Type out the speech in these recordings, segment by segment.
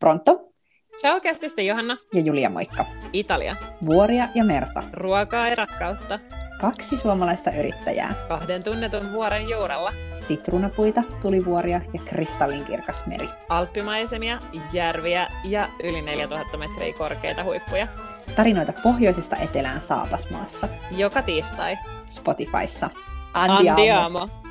Pronto? Ciao kästistä Johanna. Ja Julia, moikka. Italia. Vuoria ja merta. Ruokaa ja rakkautta. Kaksi suomalaista yrittäjää. Kahden tunnetun vuoren juurella. Sitruunapuita, tulivuoria ja kristallinkirkas meri. Alppimaisemia, järviä ja yli 4000 metriä korkeita huippuja. Tarinoita pohjoisesta etelään Saapasmaassa. Joka tiistai. Spotifyssa. Andiamo. Andiamo.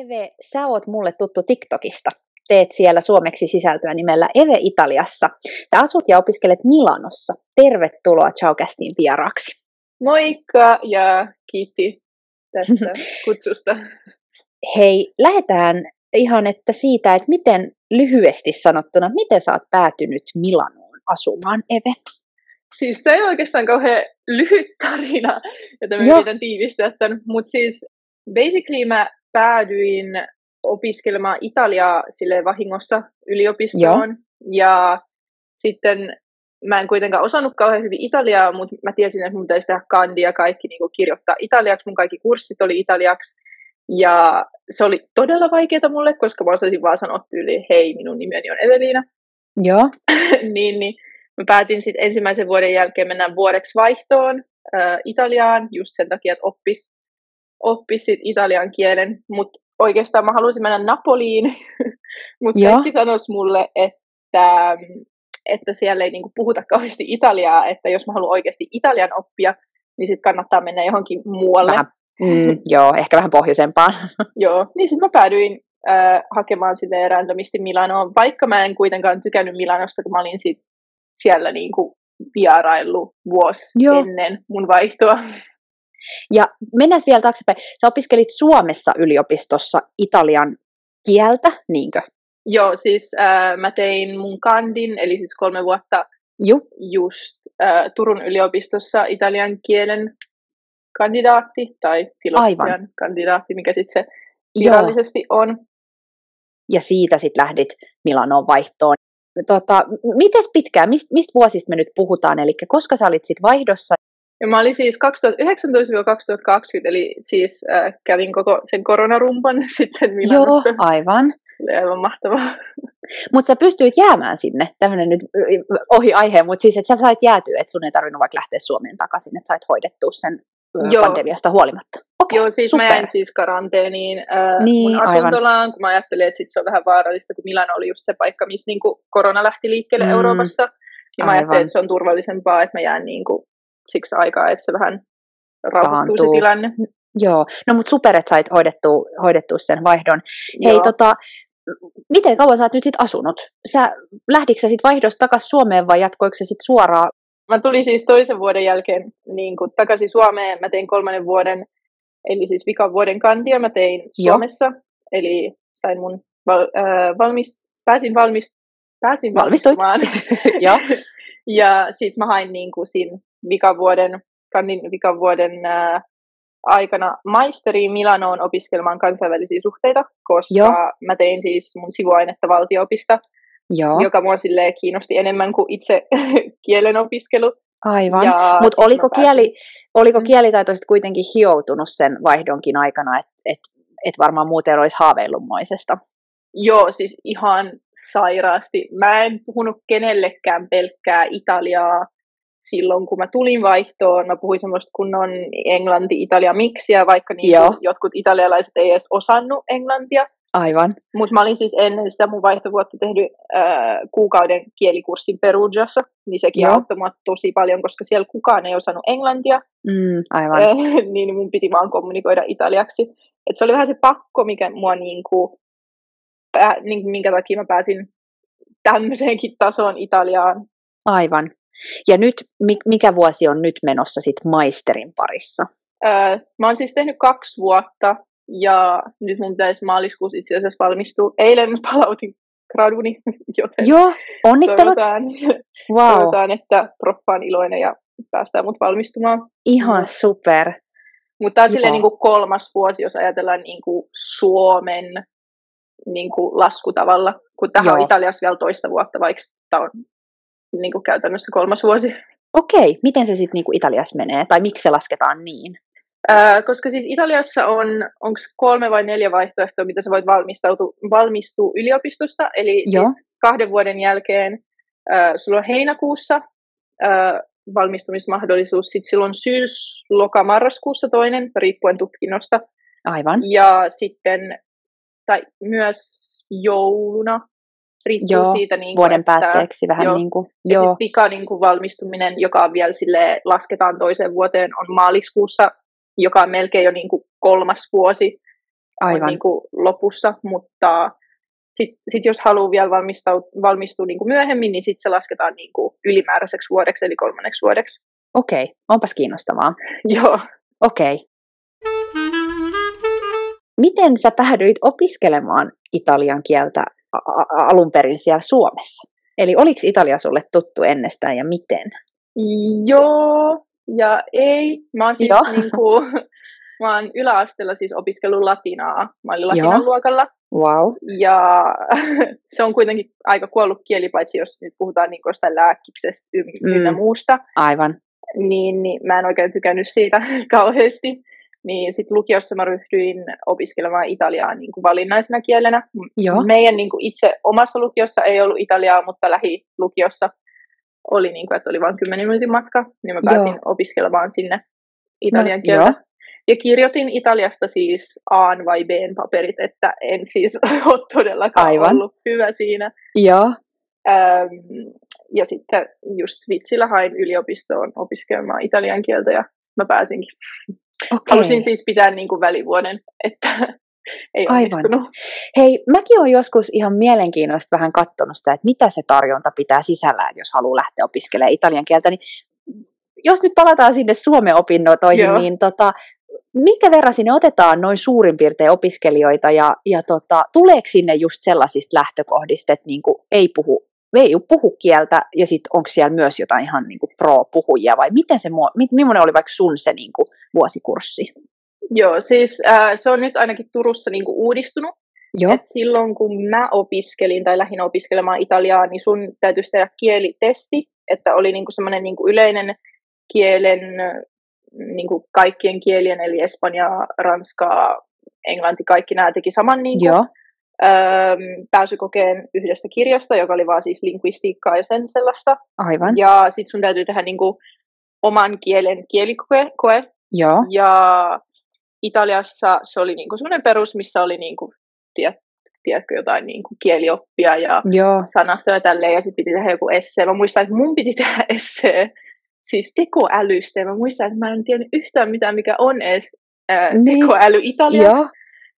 Eve, sä oot mulle tuttu TikTokista. Teet siellä suomeksi sisältöä nimellä Eve Italiassa. Sä asut ja opiskelet Milanossa. Tervetuloa Ciao-kästiin vieraaksi. Moikka ja kiitti tästä kutsusta. Hei, lähdetään ihan että siitä, että miten lyhyesti sanottuna, miten sä oot päätynyt Milanoon asumaan, Eve? Siis tämä ei oikeastaan kauhean lyhyt tarina, jota mä yritän tiivistää tämän, mutta siis basically mä päädyin opiskelemaan Italiaa sille vahingossa yliopistoon. Joo. Ja sitten mä en kuitenkaan osannut kauhean hyvin Italiaa, mutta mä tiesin, että mun pitäisi tehdä kandi ja kaikki niin kuin kirjoittaa italiaksi. Mun kaikki kurssit oli italiaksi. Ja se oli todella vaikeaa mulle, koska mä osasin vaan sanoa tyyli, hei, minun nimeni on Evelina. Joo. niin, niin mä päätin sitten ensimmäisen vuoden jälkeen mennä vuodeksi vaihtoon äh, Italiaan, just sen takia, että oppis oppisit italian kielen, mutta oikeastaan mä halusin mennä Napoliin, mutta kaikki sanoisi mulle, että, että siellä ei niinku puhuta kauheasti italiaa, että jos mä haluan oikeasti italian oppia, niin sitten kannattaa mennä johonkin muualle. Vähän, mm, joo, ehkä vähän pohjoisempaan. joo, niin sitten mä päädyin äh, hakemaan sitä randomisti Milanoon, vaikka mä en kuitenkaan tykännyt Milanosta, kun mä olin sit siellä niinku vieraillut vuosi Joo. ennen mun vaihtoa. Ja mennään vielä taaksepäin. Sä opiskelit Suomessa yliopistossa italian kieltä, niinkö? Joo, siis äh, mä tein mun kandin, eli siis kolme vuotta Ju. just äh, Turun yliopistossa italian kielen kandidaatti tai filosofian Aivan. kandidaatti, mikä sitten se virallisesti Joo. on. Ja siitä sitten lähdit Milanoon vaihtoon. Tota, mites pitkään, mist, mistä vuosista me nyt puhutaan, eli koska sä olit sitten vaihdossa ja mä olin siis 2019-2020, eli siis äh, kävin koko sen koronarumpan sitten Milanossa. Joo, aivan. Oli aivan mahtavaa. Mutta sä pystyit jäämään sinne, tämmöinen nyt ohi aiheen, mutta siis että sä sait jäätyä, että sun ei tarvinnut vaikka lähteä Suomeen takaisin, että sait hoidettua sen Joo. pandemiasta huolimatta. Okay, Joo, siis super. mä jäin siis karanteeniin äh, niin, mun asuntolaan, aivan. kun mä ajattelin, että sit se on vähän vaarallista, kun Milano oli just se paikka, missä niinku korona lähti liikkeelle mm. Euroopassa. Niin mä ajattelin, että se on turvallisempaa, että mä jään niinku siksi aikaa, että se vähän rauhoittuu se tilanne. Joo, no mutta super, että sait hoidettua, hoidettua sen vaihdon. Joo. Hei, tota, miten kauan sä oot nyt sitten asunut? Sä, lähdikö sä sitten vaihdosta takaisin Suomeen vai jatkoiko se sitten suoraan? Mä tulin siis toisen vuoden jälkeen niin kun takaisin Suomeen. Mä tein kolmannen vuoden, eli siis vikan vuoden kantia mä tein Joo. Suomessa. Eli sain mun val, äh, valmis, pääsin, valmis, pääsin valmistumaan. ja sitten mä hain niin kuin siinä vikavuoden, vikavuoden ää, aikana maisteriin Milanoon opiskelemaan kansainvälisiä suhteita, koska Joo. mä tein siis mun sivuainetta valtioopista, Joo. joka mua kiinnosti enemmän kuin itse kielen opiskelu. Aivan, mutta oliko, kieli, oliko mm. kielitaito kuitenkin hioutunut sen vaihdonkin aikana, että et, et varmaan muuten olisi haaveillummoisesta? Joo, siis ihan sairaasti. Mä en puhunut kenellekään pelkkää italiaa silloin, kun mä tulin vaihtoon, mä puhuin semmoista kunnon englanti-italia-miksiä, vaikka niin jotkut italialaiset ei edes osannut englantia. Aivan. Mutta mä olin siis ennen sitä mun vaihtovuotta tehnyt äh, kuukauden kielikurssin Perugiassa, niin sekin Joo. auttoi mua tosi paljon, koska siellä kukaan ei osannut englantia. Mm, aivan. Äh, niin mun piti vaan kommunikoida italiaksi. Et se oli vähän se pakko, mikä mua niinku, pää, niin, minkä takia mä pääsin tämmöiseenkin tasoon Italiaan. Aivan. Ja nyt, mikä vuosi on nyt menossa sit maisterin parissa? Öö, mä oon siis tehnyt kaksi vuotta ja nyt mun pitäisi maaliskuussa itse asiassa valmistua. Eilen palautin graduni, joten Joo, onnittelut. Toivotaan, wow. toivotaan, että proffa on iloinen ja päästään mut valmistumaan. Ihan super. Mutta tämä on silleen niin kuin kolmas vuosi, jos ajatellaan niin kuin Suomen niin kuin laskutavalla, kun tähän Joo. on Italiassa vielä toista vuotta, vaikka tämä on niin kuin käytännössä kolmas vuosi. Okei, miten se sitten niin Italiassa menee, tai miksi se lasketaan niin? Äh, koska siis Italiassa on onko kolme vai neljä vaihtoehtoa, mitä sä voit valmistautua, valmistua yliopistosta. Eli Joo. siis kahden vuoden jälkeen äh, sulla on heinäkuussa äh, valmistumismahdollisuus, sitten silloin syys, loka, marraskuussa toinen, riippuen tutkinnosta. Aivan. Ja sitten, tai myös jouluna, riippuu joo, siitä. Niin kuin, vuoden päätteeksi vähän joo. niin kuin. Ja joo. sitten pika niin kuin valmistuminen, joka on vielä sille lasketaan toiseen vuoteen, on maaliskuussa, joka on melkein jo niin kuin kolmas vuosi Aivan. On niin kuin lopussa, mutta sitten sit jos haluaa vielä valmistua, valmistua niin kuin myöhemmin, niin sitten se lasketaan niin kuin ylimääräiseksi vuodeksi, eli kolmanneksi vuodeksi. Okei, okay. onpas kiinnostavaa. Joo. Okei. Okay. Miten sä päädyit opiskelemaan italian kieltä alun perin siellä Suomessa? Eli oliko Italia sulle tuttu ennestään ja miten? Joo ja ei. Mä oon siis Joo. niin kuin, mä oon yläasteella siis opiskellut latinaa. Mä olin latinan Joo. luokalla. Wow. Ja se on kuitenkin aika kuollut kieli, paitsi jos nyt puhutaan niin sitä lääkkiksestä mm. muusta. Aivan. Niin, niin mä en oikein tykännyt siitä kauheasti. Niin sitten lukiossa mä ryhdyin opiskelemaan italiaa niin kuin valinnaisena kielenä. Joo. Meidän niin kuin itse omassa lukiossa ei ollut italiaa, mutta lähilukiossa oli, niin kuin, että oli vain 10 minuutin matka, niin mä pääsin Joo. opiskelemaan sinne italian no, kieltä. Joo. Ja kirjoitin Italiasta siis A vai B paperit, että en siis ole todellakaan Aivan. ollut hyvä siinä. Joo. Ähm, ja sitten just vitsillä hain yliopistoon opiskelemaan italian kieltä ja mä pääsinkin. Okay. Halusin siis pitää niin kuin välivuoden, että ei Aivan. Hei, mäkin olen joskus ihan mielenkiinnosta vähän katsonut sitä, että mitä se tarjonta pitää sisällään, jos haluaa lähteä opiskelemaan italian kieltä. Niin jos nyt palataan sinne Suomen opinnoitoihin, Joo. niin tota, mikä verran sinne otetaan noin suurin piirtein opiskelijoita ja, ja tota, tuleeko sinne just sellaisista lähtökohdista, että niinku ei puhu ei puhu kieltä ja sitten onko siellä myös jotain ihan niinku pro-puhujia vai miten se, millainen oli vaikka sun se niinku vuosikurssi? Joo, siis äh, se on nyt ainakin Turussa niinku uudistunut. Joo. Et silloin kun mä opiskelin tai lähinnä opiskelemaan Italiaa, niin sun täytyisi tehdä kielitesti, että oli niinku semmoinen niinku yleinen kielen niin kuin kaikkien kielien, eli Espanjaa, Ranskaa, Englanti, kaikki nämä teki saman niin kuin, Joo. Öö, pääsykokeen yhdestä kirjasta, joka oli vaan siis linguistiikkaa ja sen sellaista. Aivan. Ja sitten sun täytyy tehdä niin kuin, oman kielen kielikoe. Koe. Joo. Ja Italiassa se oli niin kuin sellainen perus, missä oli niin kuin, tiet, tiedätkö, jotain niin kuin kielioppia ja Joo. sanastoja ja tälleen, ja sitten piti tehdä joku essee. Mä muistan, että mun piti tehdä essee siis tekoälystä. Ja mä muistan, että mä en tiedä yhtään mitään, mikä on edes ää, niin. tekoäly Italiassa.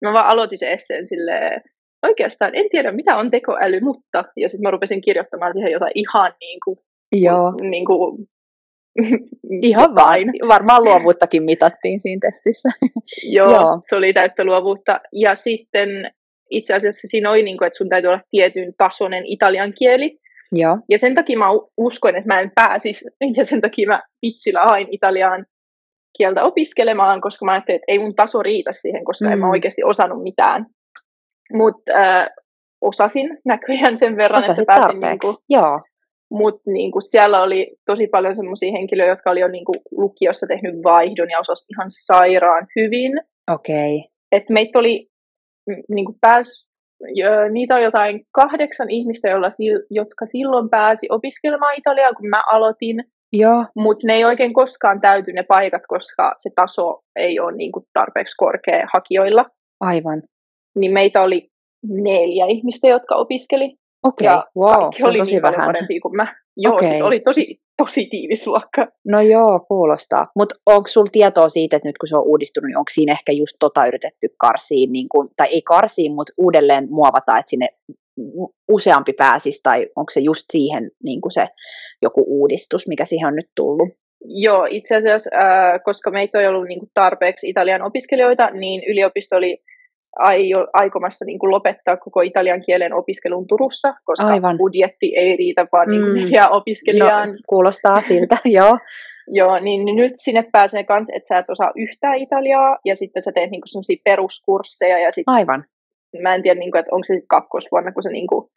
Mä vaan aloitin se esseen silleen, oikeastaan en tiedä mitä on tekoäly, mutta ja sitten mä rupesin kirjoittamaan siihen jotain ihan niin kuin, Joo. Niin kuin, Ihan vain. Varmaan luovuuttakin mitattiin siinä testissä. Joo, Joo, se oli täyttä luovuutta. Ja sitten itse asiassa siinä oli, niin kuin, että sun täytyy olla tietyn tasoinen italian kieli. Joo. Ja sen takia mä uskoin, että mä en pääsisi, ja sen takia mä vitsillä hain italiaan kieltä opiskelemaan, koska mä ajattelin, että ei mun taso riitä siihen, koska mm. en mä mm. oikeasti osannut mitään. Mutta äh, osasin näköjään sen verran, Osasit että pääsin niinku, Joo. Mutta niinku, siellä oli tosi paljon sellaisia henkilöitä, jotka oli jo niinku, lukiossa tehnyt vaihdon ja osasi ihan sairaan hyvin. Okei. Okay. Et meitä oli niinku, pääs, niitä on jotain kahdeksan ihmistä, jolla, jotka silloin pääsi opiskelemaan Italiaa, kun mä aloitin. Mutta ne ei oikein koskaan täyty ne paikat, koska se taso ei ole niinku tarpeeksi korkea hakijoilla. Aivan. Niin meitä oli neljä ihmistä, jotka opiskeli. Okei, okay. wow, se oli tosi niin vähän. kuin mä. Joo, okay. siis oli tosi, tosi tiivis luokka. No joo, kuulostaa. Mutta onko sulla tietoa siitä, että nyt kun se on uudistunut, niin onko siinä ehkä just tota yritetty karsiin, niin kun, tai ei karsiin, mutta uudelleen muovata, että sinne useampi pääsisi, tai onko se just siihen niin se joku uudistus, mikä siihen on nyt tullut? Joo, itse asiassa, äh, koska meitä ei ollut niin tarpeeksi Italian opiskelijoita, niin yliopisto oli aio, aikomassa niin kuin lopettaa koko italian kielen opiskelun Turussa, koska Aivan. budjetti ei riitä vaan niin kuin mm. neljä opiskelijaan. No, kuulostaa siltä, joo. Joo, niin, niin nyt sinne pääsee kans, että sä et osaa yhtään italiaa, ja sitten sä teet niinku sellaisia peruskursseja, ja sit, Aivan. Mä en tiedä, niinku, että onko se sitten kakkosvuonna, kun sä niinku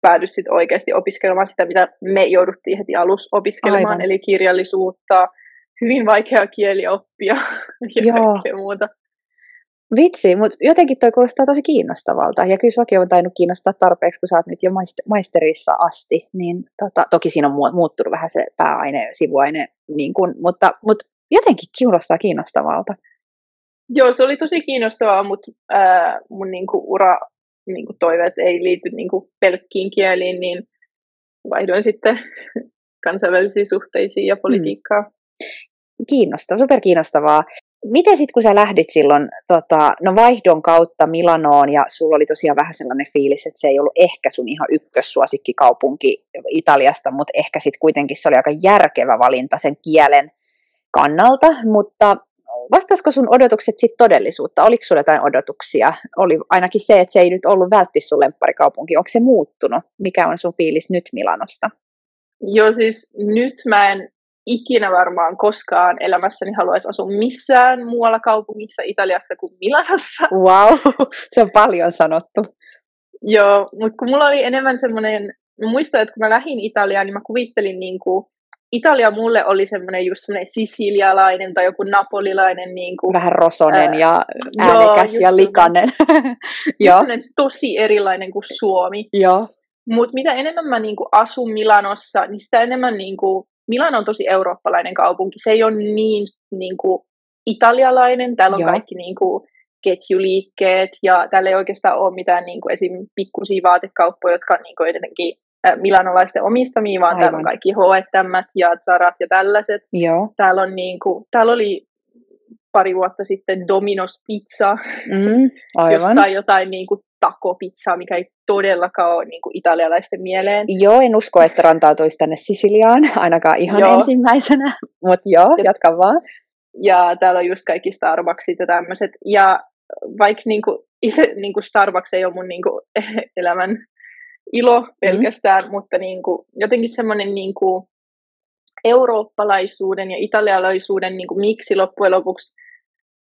päädyt sit oikeasti opiskelemaan sitä, mitä me jouduttiin heti alussa opiskelemaan, Aivan. eli kirjallisuutta, hyvin vaikea kieli oppia ja Joo. kaikkea muuta. Vitsi, mutta jotenkin toi kuulostaa tosi kiinnostavalta. Ja kyllä suakin on tainnut kiinnostaa tarpeeksi, kun sä oot nyt jo maist- maisterissa asti. Niin tota, toki siinä on mu- muuttunut vähän se pääaine, sivuaine, niin kun, mutta, mutta jotenkin kuulostaa kiinnostavalta. Joo, se oli tosi kiinnostavaa, mutta ää, mun niinku, ura niinku, toiveet ei liity niinku, pelkkiin kieliin, niin vaihdoin sitten kansainvälisiin suhteisiin ja politiikkaa. Kiinnostavaa, super kiinnostavaa. Miten sitten, kun sä lähdit silloin tota, no vaihdon kautta Milanoon ja sulla oli tosiaan vähän sellainen fiilis, että se ei ollut ehkä sun ihan ykkössuosikkikaupunki Italiasta, mutta ehkä sitten kuitenkin se oli aika järkevä valinta sen kielen kannalta, mutta vastaisiko sun odotukset sitten todellisuutta? Oliko sulla jotain odotuksia? Oli ainakin se, että se ei nyt ollut vältti sun lempparikaupunki. Onko se muuttunut? Mikä on sun fiilis nyt Milanosta? Joo, siis nyt mä en ikinä varmaan koskaan elämässäni haluaisi asua missään muualla kaupungissa Italiassa kuin Milanossa. Wow, se on paljon sanottu. Joo, mutta kun mulla oli enemmän semmoinen, muistan, että kun mä lähdin Italiaan, niin mä kuvittelin niin kuin, Italia mulle oli semmoinen just semmoinen sisilialainen tai joku napolilainen. Niin kuin, Vähän rosonen ää, ja joo, äänekäs just ja likainen. joo, semmoinen tosi erilainen kuin Suomi. joo, Mutta mitä enemmän mä niinku asun Milanossa, niin sitä enemmän niinku, Milano on tosi eurooppalainen kaupunki. Se ei ole niin niinku, italialainen. Täällä on Joo. kaikki niinku, ketjuliikkeet ja täällä ei oikeastaan ole mitään niinku, esim. pikkusia vaatekauppoja, jotka on niinku, jotenkin äh, milanolaisten omistamia, vaan täällä on Aivan. kaikki H&M ja Zarat ja tällaiset. joo. Täällä, on niinku, täällä oli pari vuotta sitten Domino's Pizza, Mm, aivan. jossain jotain niinku, takopizzaa, mikä ei todellakaan ole niinku, italialaisten mieleen. Joo, en usko, että rantautuisi tänne Sisiliaan, ainakaan ihan Joo. ensimmäisenä. Mutta joo, Ja- jatka vaan. ja täällä on just kaikki Starbucksit ja tämmöiset. Ja vaikka niinku, itse niinku Starbucks ei ole mun niinku, elämän ilo pelkästään, mm. mutta niinku, jotenkin semmoinen niinku, eurooppalaisuuden ja italialaisuuden niinku, miksi loppujen lopuksi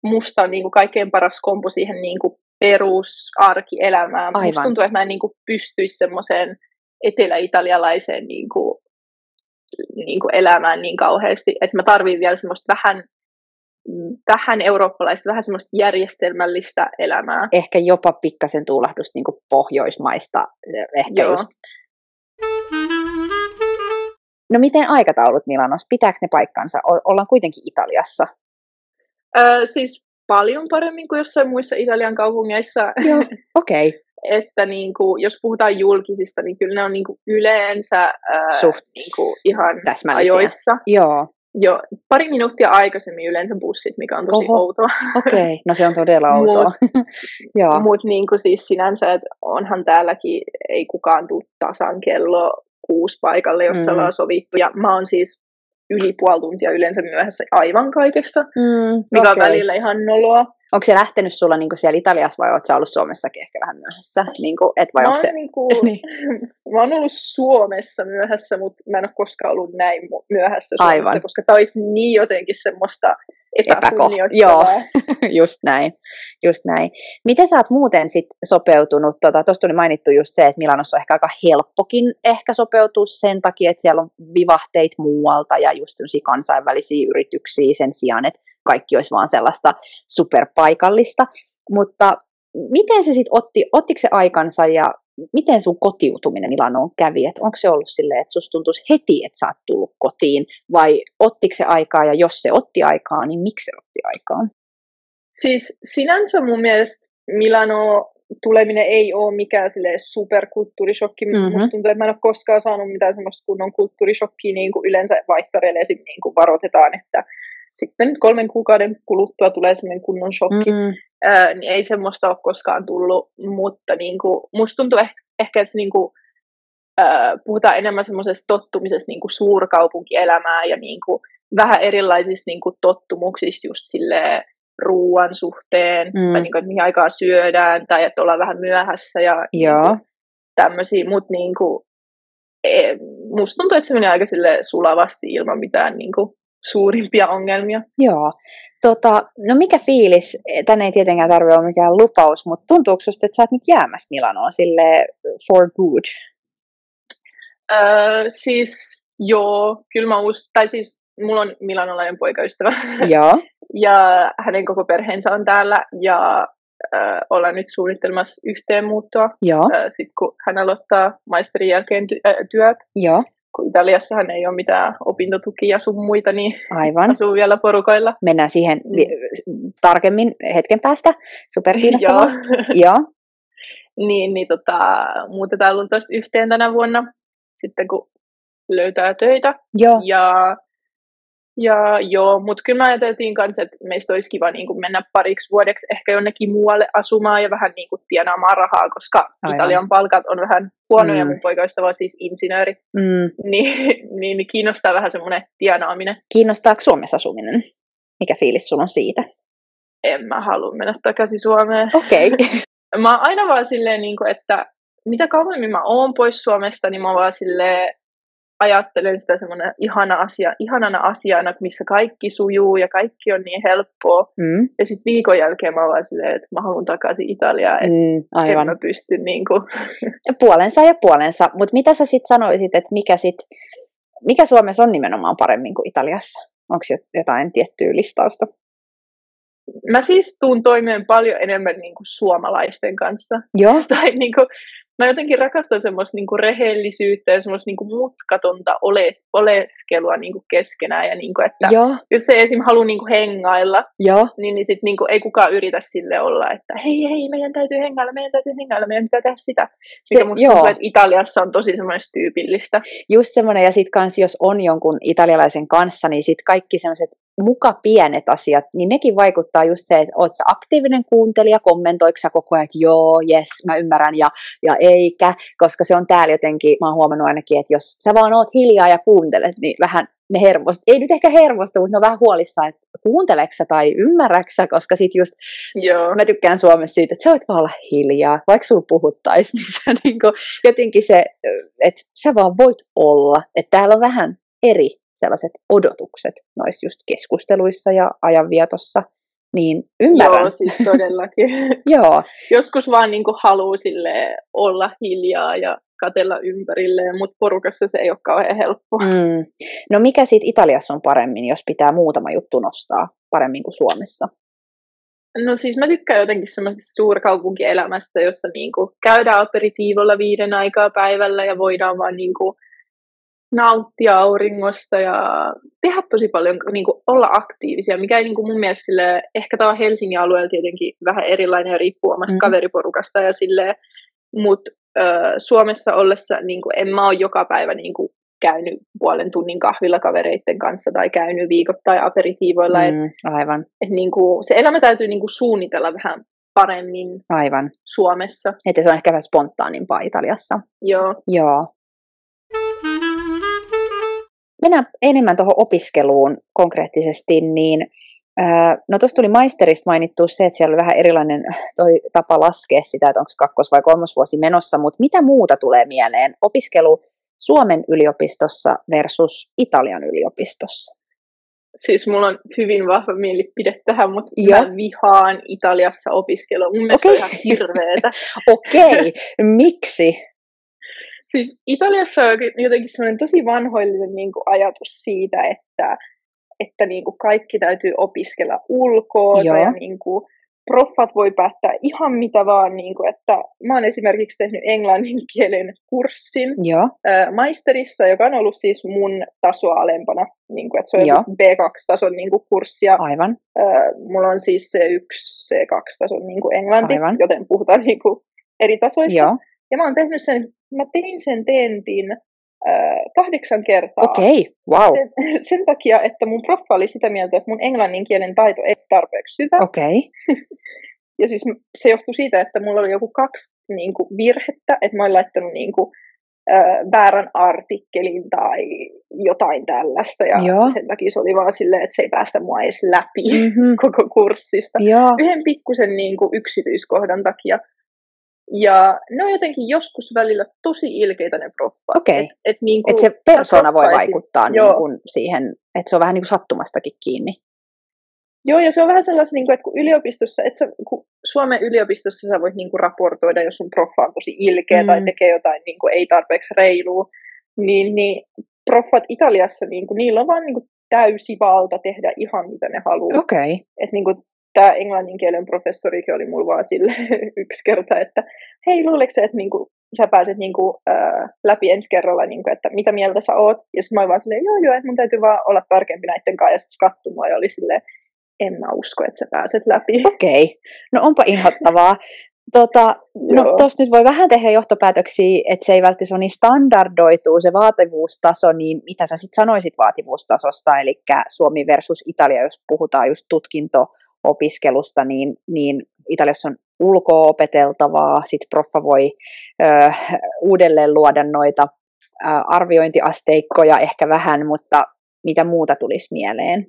musta on niinku, kaikkein paras kompo siihen niinku, perusarkielämään. Aivan. Musta tuntuu, että mä en niinku, pystyisi semmoiseen etelä-italialaiseen niinku, niinku, elämään niin kauheasti, että mä tarvitsen vielä semmoista vähän vähän eurooppalaista, vähän semmoista järjestelmällistä elämää. Ehkä jopa pikkasen tuulahdusta niin pohjoismaista. Ehkä Joo. just. No miten aikataulut Milanossa? Pitääkö ne paikkansa? O- ollaan kuitenkin Italiassa. Öö, siis paljon paremmin kuin jossain muissa Italian kaupungeissa. Joo, okei. Okay. että niin kuin, jos puhutaan julkisista, niin kyllä ne on niin kuin yleensä ää, Suht niin kuin ihan ajoissa. Joo, Jo, pari minuuttia aikaisemmin yleensä bussit, mikä on tosi Oho. outoa. okei. Okay. No se on todella Mut- outoa. Joo, Mutta niin kuin siis sinänsä, että onhan täälläkin, ei kukaan tule tasan kello kuusi paikalle, jos Mm. ollaan sovittu. Ja mä oon siis yli puoli tuntia yleensä myöhässä aivan kaikesta, mm, mikä okei. on välillä ihan noloa. Onko se lähtenyt sulla niin siellä Italiassa vai oletko sä ollut Suomessakin ehkä vähän myöhässä? Niin kuin, et vai Mä se... niinku, Niin. mä oon ollut Suomessa myöhässä, mutta mä en ole koskaan ollut näin myöhässä Suomessa, Aivan. koska tämä olisi niin jotenkin semmoista Epäko- epäkunnioittavaa. just näin, just näin. Miten sä oot muuten sit sopeutunut, tuossa tota, tuli mainittu just se, että Milanossa on ehkä aika helppokin ehkä sopeutua sen takia, että siellä on vivahteita muualta ja just sellaisia kansainvälisiä yrityksiä sen sijaan, että kaikki olisi vaan sellaista superpaikallista, mutta miten se sitten otti, ottiko se aikansa ja miten sun kotiutuminen Milanoon kävi? Et onko se ollut silleen, että susta tuntuisi heti, että sä oot tullut kotiin, vai ottiko se aikaa, ja jos se otti aikaa, niin miksi se otti aikaa? Siis sinänsä mun mielestä Milano tuleminen ei ole mikään silleen superkulttuurishokki. Mhm. Mm-hmm. Musta tuntuu, että mä en ole koskaan saanut mitään semmoista kunnon kulttuurishokkia, niin kuin yleensä vaihtoreille esim. Niin kuin varoitetaan, että sitten kolmen kuukauden kuluttua tulee semmoinen kunnon shokki. Mm, Ää, niin ei semmoista ole koskaan tullut, mutta niin kuin, musta tuntuu ehkä, ehkä että se niin kuin, ää, puhutaan enemmän semmoisesta tottumisesta niin kuin suurkaupunkielämään ja niin kuin, vähän erilaisista niin kuin, tottumuksista just silleen, ruoan suhteen, Mm. tai niin kuin, että mihin aikaa syödään, tai että ollaan vähän myöhässä ja Joo. niin tämmöisiä, mutta niin kuin, musta tuntuu, että se menee aika sille sulavasti ilman mitään niin kuin, suurimpia ongelmia. Joo. Tota, no mikä fiilis, tänne ei tietenkään tarvitse olla mikään lupaus, mutta tuntuuko susta, että sä oot nyt jäämässä Milanoon sille for good? Öö, siis joo, kyllä mä us- tai siis mulla on milanolainen poikaystävä. Joo. ja hänen koko perheensä on täällä ja äh, ollaan nyt suunnittelemassa yhteenmuuttoa. Joo. Äh, Sitten kun hän aloittaa maisterin jälkeen ty- äh, työt, Joo. Kun Italiassahan ei ole mitään opintotukia sun muita, niin Aivan. asuu vielä porukoilla. Mennään siihen Mm. tarkemmin hetken päästä. Super Joo. kiinnostavaa. Joo. niin, niin tota, muutetaan luultavasti yhteen tänä vuonna, sitten kun löytää töitä. Joo. Ja, ja joo, mutta kyllä me ajateltiin kanssa, että meistä olisi kiva niin kuin mennä pariksi vuodeksi ehkä jonnekin muualle asumaan ja vähän niin kuin tienaamaan rahaa, koska Aivan. Italian palkat on vähän huonoja, Mm. mun poikaystävä on siis insinööri, Mm. niin, niin, kiinnostaa vähän semmoinen tienaaminen. Kiinnostaako Suomessa asuminen? Mikä fiilis sulla on siitä? En mä halua mennä takaisin Suomeen. Okei. Okay. Mä oon aina vaan silleen, niin kuin, että mitä kauemmin mä oon pois Suomesta, niin mä vaan silleen ajattelen sitä semmoinen ihana asia, ihanana asiana, missä kaikki sujuu ja kaikki on niin helppoa. Mm. Ja sitten viikon jälkeen mä vaan silleen, että mä haluan takaisin Italiaan, että Mm, en aivan. mä pysty niin kuin, Puolensa ja puolensa. Mutta mitä sä sitten sanoisit, että mikä, sit, mikä Suomessa on nimenomaan paremmin kuin Italiassa? Onko jotain tiettyä listausta? Mä siis tuun toimeen paljon enemmän niin kuin suomalaisten kanssa. Joo. Tai niin kuin, mä jotenkin rakastan semmoista niin kuin rehellisyyttä ja semmoista niin kuin mutkatonta ole, oleskelua niin kuin keskenään. Ja niin kuin, että Joo. jos se esim. haluaa niin kuin hengailla, Joo. niin, niin sit niinku ei kukaan yritä sille olla, että hei hei, meidän täytyy hengailla, meidän täytyy hengailla, meidän pitää tehdä sitä. Mikä musta joo. tuntuu, että Italiassa on tosi semmoinen tyypillistä. Just semmoinen, ja sitten kans jos on jonkun italialaisen kanssa, niin sitten kaikki semmoiset muka pienet asiat, niin nekin vaikuttaa just se, että oot sä aktiivinen kuuntelija, kommentoiko sä koko ajan, että joo, jes, mä ymmärrän, ja, ja eikä, koska se on täällä jotenkin, mä oon huomannut ainakin, että jos sä vaan oot hiljaa ja kuuntelet, niin vähän ne hermost, ei nyt ehkä hermosta, mutta ne on vähän huolissaan, että kuunteleksä sä tai ymmärräksä, koska sit just Joo. mä tykkään Suomessa siitä, että sä voit vaan olla hiljaa, vaikka sulla puhuttaisi, niin sä niinku, jotenkin se, että sä vaan voit olla. Että täällä on vähän eri sellaiset odotukset noissa just keskusteluissa ja ajanvietossa, niin ymmärrän. Joo, siis todellakin. Joo, Joskus vaan niinku haluaa olla hiljaa ja katella ympärilleen, mutta porukassa se ei ole kauhean helppoa. mm. No mikä siitä Italiassa on paremmin, jos pitää muutama juttu nostaa paremmin kuin Suomessa? No siis mä tykkään jotenkin semmoisesta suurkaupunkielämästä, jossa niinku käydään aperitiivolla viiden aikaa päivällä ja voidaan vaan niinku nauttia auringosta ja tehdä tosi paljon, niinku olla aktiivisia, mikä ei niinku mun mielestä sille, ehkä tämä on Helsingin alueella tietenkin vähän erilainen ja riippuu omasta mm. kaveriporukasta ja silleen, mutta Suomessa ollessa niinku, en mä ole joka päivä niinku, käynyt puolen tunnin kahvilla kavereiden kanssa tai käynyt viikoittain aperitiivoilla, mm. aivan, et niinku, se elämä täytyy niinku suunnitella vähän paremmin aivan. Suomessa. Että se on ehkä vähän spontaanimpaa Italiassa. Joo. Joo. Mennään enemmän tuohon opiskeluun konkreettisesti, niin no tuossa tuli maisterista mainittu se, että siellä oli vähän erilainen toi tapa laskea sitä, että onko kakkos- vai kolmosvuosi menossa, mutta mitä muuta tulee mieleen? Opiskelu Suomen yliopistossa versus Italian yliopistossa. Siis mulla on hyvin vahva mielipide tähän, mutta mä vihaan Italiassa opiskelua. Mun mielestä se on ihan hirveetä. Okei, miksi? Siis Italiassa on jotenkin semmoinen tosi vanhoillinen niin kuin ajatus siitä, että, että niin kuin kaikki täytyy opiskella ulkoa ja niin kuin proffat voi päättää ihan mitä vaan, niin kuin, että mä oon esimerkiksi tehnyt englannin kielen kurssin Joo, ää, maisterissa, joka on ollut siis mun tasoa alempana, niin kuin, että se on Joo. joku B2-tason niin kuin kurssi, ja aivan, ää, mulla on siis C1, C2-tason niin kuin englanti, Aivan. joten puhutaan niin kuin eri tasoista. joo, Ja mä oon tehnyt sen, mä tein sen tentin äh, kahdeksan kertaa. okei, wow, Sen, sen takia, että mun proffa oli sitä mieltä, että mun englannin kielen taito ei tarpeeksi hyvä. okei, Ja siis se johtui siitä, että mulla oli joku kaksi niin kuin, virhettä, että mä olin laittanut niin kuin, äh, väärän artikkelin tai jotain tällaista. Ja Joo. sen takia se oli vaan silleen, että se ei päästä mua edes läpi Mhm. koko kurssista. joo, yhden pikkusen niin kuin yksityiskohdan takia. Ja ne on jotenkin joskus välillä tosi ilkeitä ne proffat. Okei. Et, et niin kuin, että se persona voi vaikuttaa niin kuin siihen, että se on vähän niin kuin sattumastakin kiinni. Joo, ja se on vähän sellaista, niin kuin, että kun yliopistossa, että sä, kun Suomen yliopistossa sä voit niin kuin, raportoida, jos sun proffa on tosi ilkeä Mm. tai tekee jotain niin kuin, ei tarpeeksi reilua, niin, niin proffat Italiassa, niin kuin, niillä on vaan niin kuin, täysi valta tehdä ihan mitä ne haluaa. Okei. Okay. Että niin tämä englannin kielen professorikin oli mulla vaan sille yksi kerta, että hei, luuleeko että niinku, sä pääset niinku, ää, läpi ensi kerralla, niinku, että mitä mieltä sä oot? Ja sitten mä olin vaan silleen, joo joo, että mun täytyy vaan olla tarkempi näiden kanssa. Ja sitten ja oli silleen, en mä usko, että sä pääset läpi. Okei, okay. no onpa inhottavaa. Tota, no tuossa nyt voi vähän tehdä johtopäätöksiä, että se ei välttämättä ole niin standardoituu se vaativuustaso, niin mitä sä sitten sanoisit vaativuustasosta, eli Suomi versus Italia, jos puhutaan just tutkinto-opiskelusta, niin, niin Italiassa on ulkoa opeteltavaa, sitten proffa voi ö, uudelleen luoda noita ö, arviointiasteikkoja ehkä vähän, mutta mitä muuta tulisi mieleen?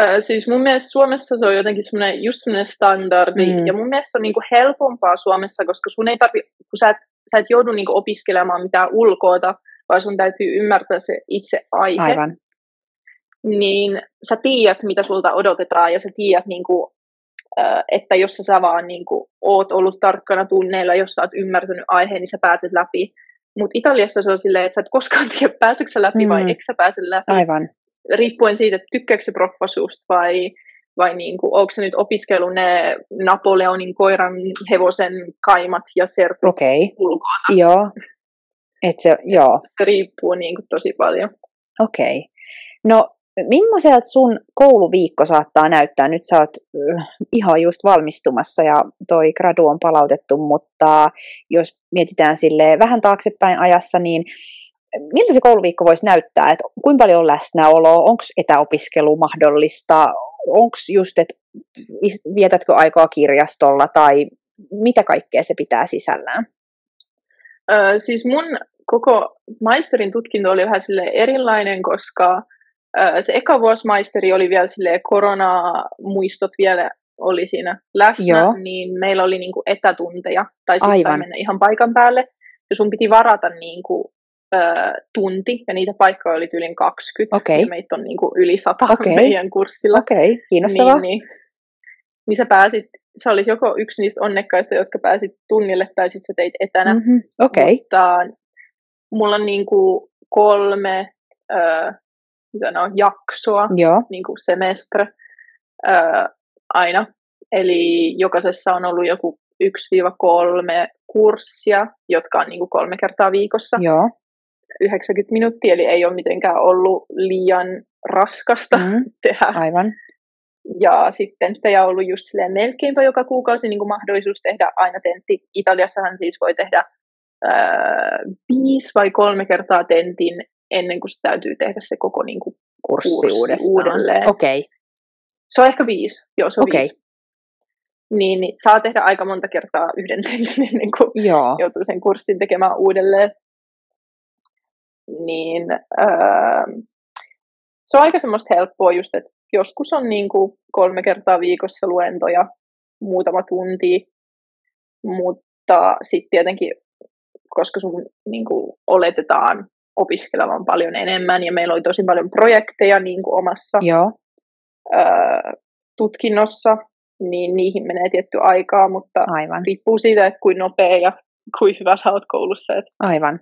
Äh, siis mun mielestä Suomessa se on jotenkin semmoinen, just semmoinen standardi, mm. ja mun mielestä se on niinku helpompaa Suomessa, koska sun ei tarvi, kun sä et, sä et joudu niinku opiskelemaan mitään ulkoota, vaan sun täytyy ymmärtää se itse aihe. Aivan. Niin sä tiedät, mitä sulta odotetaan, ja sä tiedät, niinku, äh, että jos sä vaan niinku, oot ollut tarkkana tunneilla, jos sä oot ymmärtänyt aiheen, niin sä pääset läpi. Mutta Italiassa se on silleen, että sä et koskaan tiedä, pääseekö sä läpi mm. vai eikö sä pääse läpi. Aivan riippuen siitä, että tykkääkö se proffa susta vai, vai niin kuin, onko se nyt opiskellut ne Napoleonin koiran hevosen kaimat ja sertu okay. ulkoa. Joo. Et se, joo. se riippuu niin kuin, tosi paljon. Okei. Okay. No, millaiselta sun kouluviikko saattaa näyttää? Nyt sä oot uh, ihan just valmistumassa ja toi gradu on palautettu, mutta jos mietitään sille vähän taaksepäin ajassa, niin miltä se kouluviikko voisi näyttää, että kuinka paljon on läsnäoloa, onko etäopiskelu mahdollista, onko just, että vietätkö aikaa kirjastolla tai mitä kaikkea se pitää sisällään? Ö, siis mun koko maisterin tutkinto oli vähän sille erilainen, koska se eka vuosi maisteri oli vielä sille korona-muistot vielä oli siinä läsnä, Joo. niin meillä oli niinku etätunteja, tai sitten sai mennä ihan paikan päälle, ja sun piti varata niinku tunti, ja niitä paikkoja oli yli 20, okay. ja meitä on niin kuin yli 100 okay. meidän kurssilla. Okei, okay. kiinnostavaa. Niin, niin, niin sä pääsit, sä olit joko yksi niistä onnekkaista, jotka pääsit tunnille, tai sitten sä teit etänä. Mm-hmm. Okay. Mutta mulla on niin kuin kolme äh, mitä ne on, jaksoa, Joo. niin kuin semestre äh, aina. Eli jokaisessa on ollut joku 1-3 kurssia, jotka on niin kuin kolme kertaa viikossa. Joo. 90 minuuttia, eli ei ole mitenkään ollut liian raskasta mm, tehdä. Aivan. Ja sitten on ollut just melkeinpä joka kuukausi niin kuin mahdollisuus tehdä aina tentti. Italiassahan siis voi tehdä ää, viisi vai kolme kertaa tentin ennen kuin se täytyy tehdä se koko niin kuin, kurssi, kurssi uudestaan. uudelleen. Okei. Okay. Se on ehkä viisi. Joo, se on okay. viisi. Niin, niin, saa tehdä aika monta kertaa yhden tentin ennen kuin Joo. joutuu sen kurssin tekemään uudelleen niin öö, se on aika semmoista helppoa just, että joskus on niin kuin kolme kertaa viikossa luentoja, muutama tunti, mutta sitten tietenkin, koska sun niin kuin oletetaan opiskelevan paljon enemmän ja meillä oli tosi paljon projekteja niin kuin omassa Joo. Öö, tutkinnossa, niin niihin menee tietty aikaa, mutta Aivan. riippuu siitä, että kuinka nopea ja kuinka hyvä sä oot koulussa, että Aivan.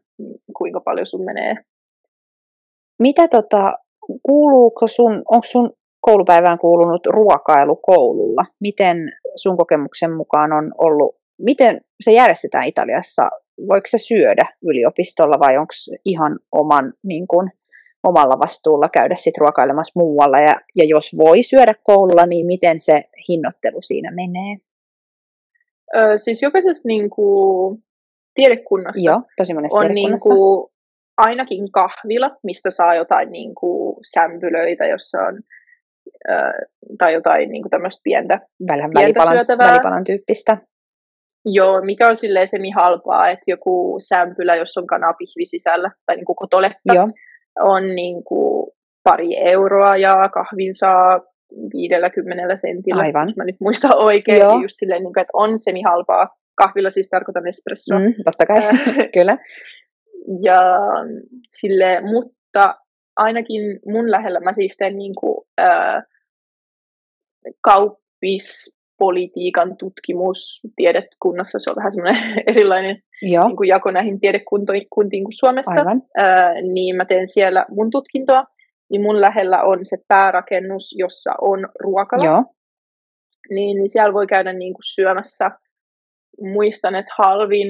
kuinka paljon sun menee. Mitä tota, kuuluuko sun, onko sun koulupäivään kuulunut ruokailu koululla? Miten sun kokemuksen mukaan on ollut, miten se järjestetään Italiassa? Voiko se syödä yliopistolla vai onko ihan oman, niin kun, omalla vastuulla käydä sit ruokailemassa muualla? Ja, ja jos voi syödä koululla, niin miten se hinnoittelu siinä menee? Ö, siis jokaisessa niin kuin, tiedekunnassa Joo, tosi on niin kuin, ainakin kahvila, mistä saa jotain niin kuin, sämpylöitä, jossa on äh, tai jotain niin kuin tämmöistä pientä, Vähän välipalan, välipalan tyyppistä. Joo, mikä on silleen semi-halpaa, että joku sämpylä, jos on kanapihvi sisällä, tai niin kuin kotoletta, Joo. on niin kuin pari euroa ja kahvin saa 50 sentillä, Aivan. jos mä nyt muistan oikein, Joo. just silleen, niin kuin, että on semi-halpaa kahvilla siis tarkoitan espressoa. Mm, totta kai, kyllä. Ja sille, mutta ainakin mun lähellä mä siis teen niin kuin, ää, kauppispolitiikan tutkimus tiedekunnassa. Se on vähän semmoinen erilainen niin kuin jako näihin tiedekuntiin kuin Suomessa. Aivan. Ää, niin mä teen siellä mun tutkintoa. niin mun lähellä on se päärakennus, jossa on ruokala. Joo. Niin, niin siellä voi käydä niin kuin syömässä. Muistan, että halvin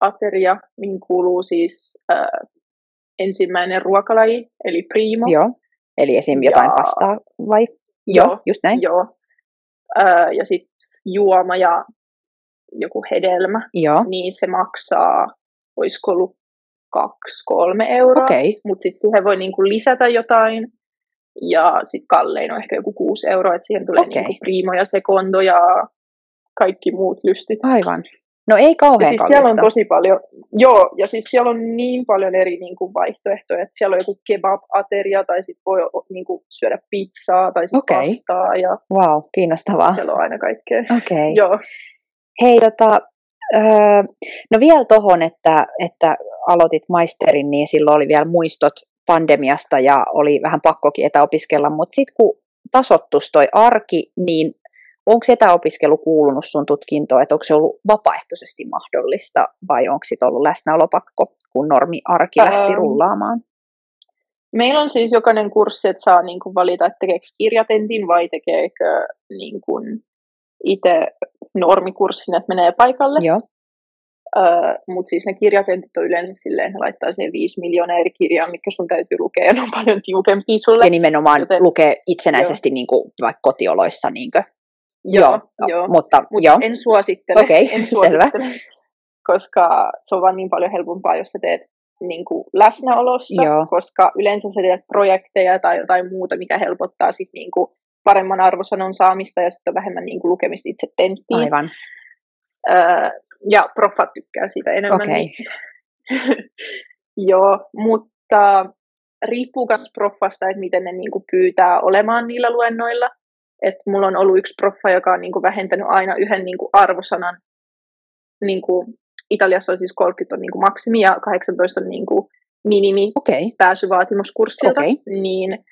ateria, mihin kuuluu siis äh, ensimmäinen ruokalaji, eli primo. Joo. Eli esim. jotain Ja- pastaa vai? Joo, just näin. Joo. Äh, ja sitten juoma ja joku hedelmä, Joo. niin se maksaa, olisiko ollut kaksi, kolme euroa. Okay. Mutta sitten siihen voi niinku lisätä jotain. Ja sitten kallein on ehkä joku 6 euroa, että siihen tulee Okei. niinku primo ja sekondo ja kaikki muut lystit. Aivan. No ei Ja kauhean siis siellä on tosi paljon, joo, ja siis siellä on niin paljon eri niin kuin, vaihtoehtoja, että siellä on joku kebab-ateria, tai sitten voi niin kuin, syödä pizzaa, tai sitten Okei. pastaa, ja Wow, kiinnostavaa. siellä on aina kaikkea. Okei. Okay. Joo, Hei, tota, öö, no vielä tohon, että, että aloitit maisterin, niin silloin oli vielä muistot pandemiasta ja oli vähän pakkokin etäopiskella, mutta sitten kun tasottus toi arki, niin onko etäopiskelu kuulunut sun tutkintoon, että onko se ollut vapaaehtoisesti mahdollista vai onko sitten ollut läsnäolopakko, kun normi arki lähti Ähm, rullaamaan? meillä on siis jokainen kurssi, että saa niin kuin, valita, että tekeekö kirjatentin vai tekeekö niin kuin, itse normikurssin, että menee paikalle. Joo, Öö, Mutta siis ne kirjatentit on yleensä silleen, ne laittaa siihen viisi miljoonaa eri kirjaa, mikä sun täytyy lukea, ja ne on paljon tiukempia sulle. ja nimenomaan Joten- lukee itsenäisesti niin kuin, vaikka kotioloissa. Niin kuin. Joo, joo. Mutta Mut joo, en suosittele. Okei, en selvä. Koska se on vaan niin paljon helpompaa, jos sä teet niin kuin läsnäolossa, Joo. koska yleensä sä teet projekteja tai jotain muuta, mikä helpottaa sit niin kuin paremman arvosanon saamista ja sitten vähemmän niin kuin lukemista itse tenttiin. aivan. Öö, ja proffat tykkää siitä enemmän. Okei. Niin. Joo, mutta riippuu myös proffasta, että miten ne niinku pyytää olemaan niillä luennoilla. Et mulla on ollut yksi proffa, joka on niinku vähentänyt aina yhden niinku arvosanan. Niinku, Italiassa on siis 30 on niinku maksimi ja 18 on niinku minimi Okei, pääsyvaatimus kurssilta, Okei. niin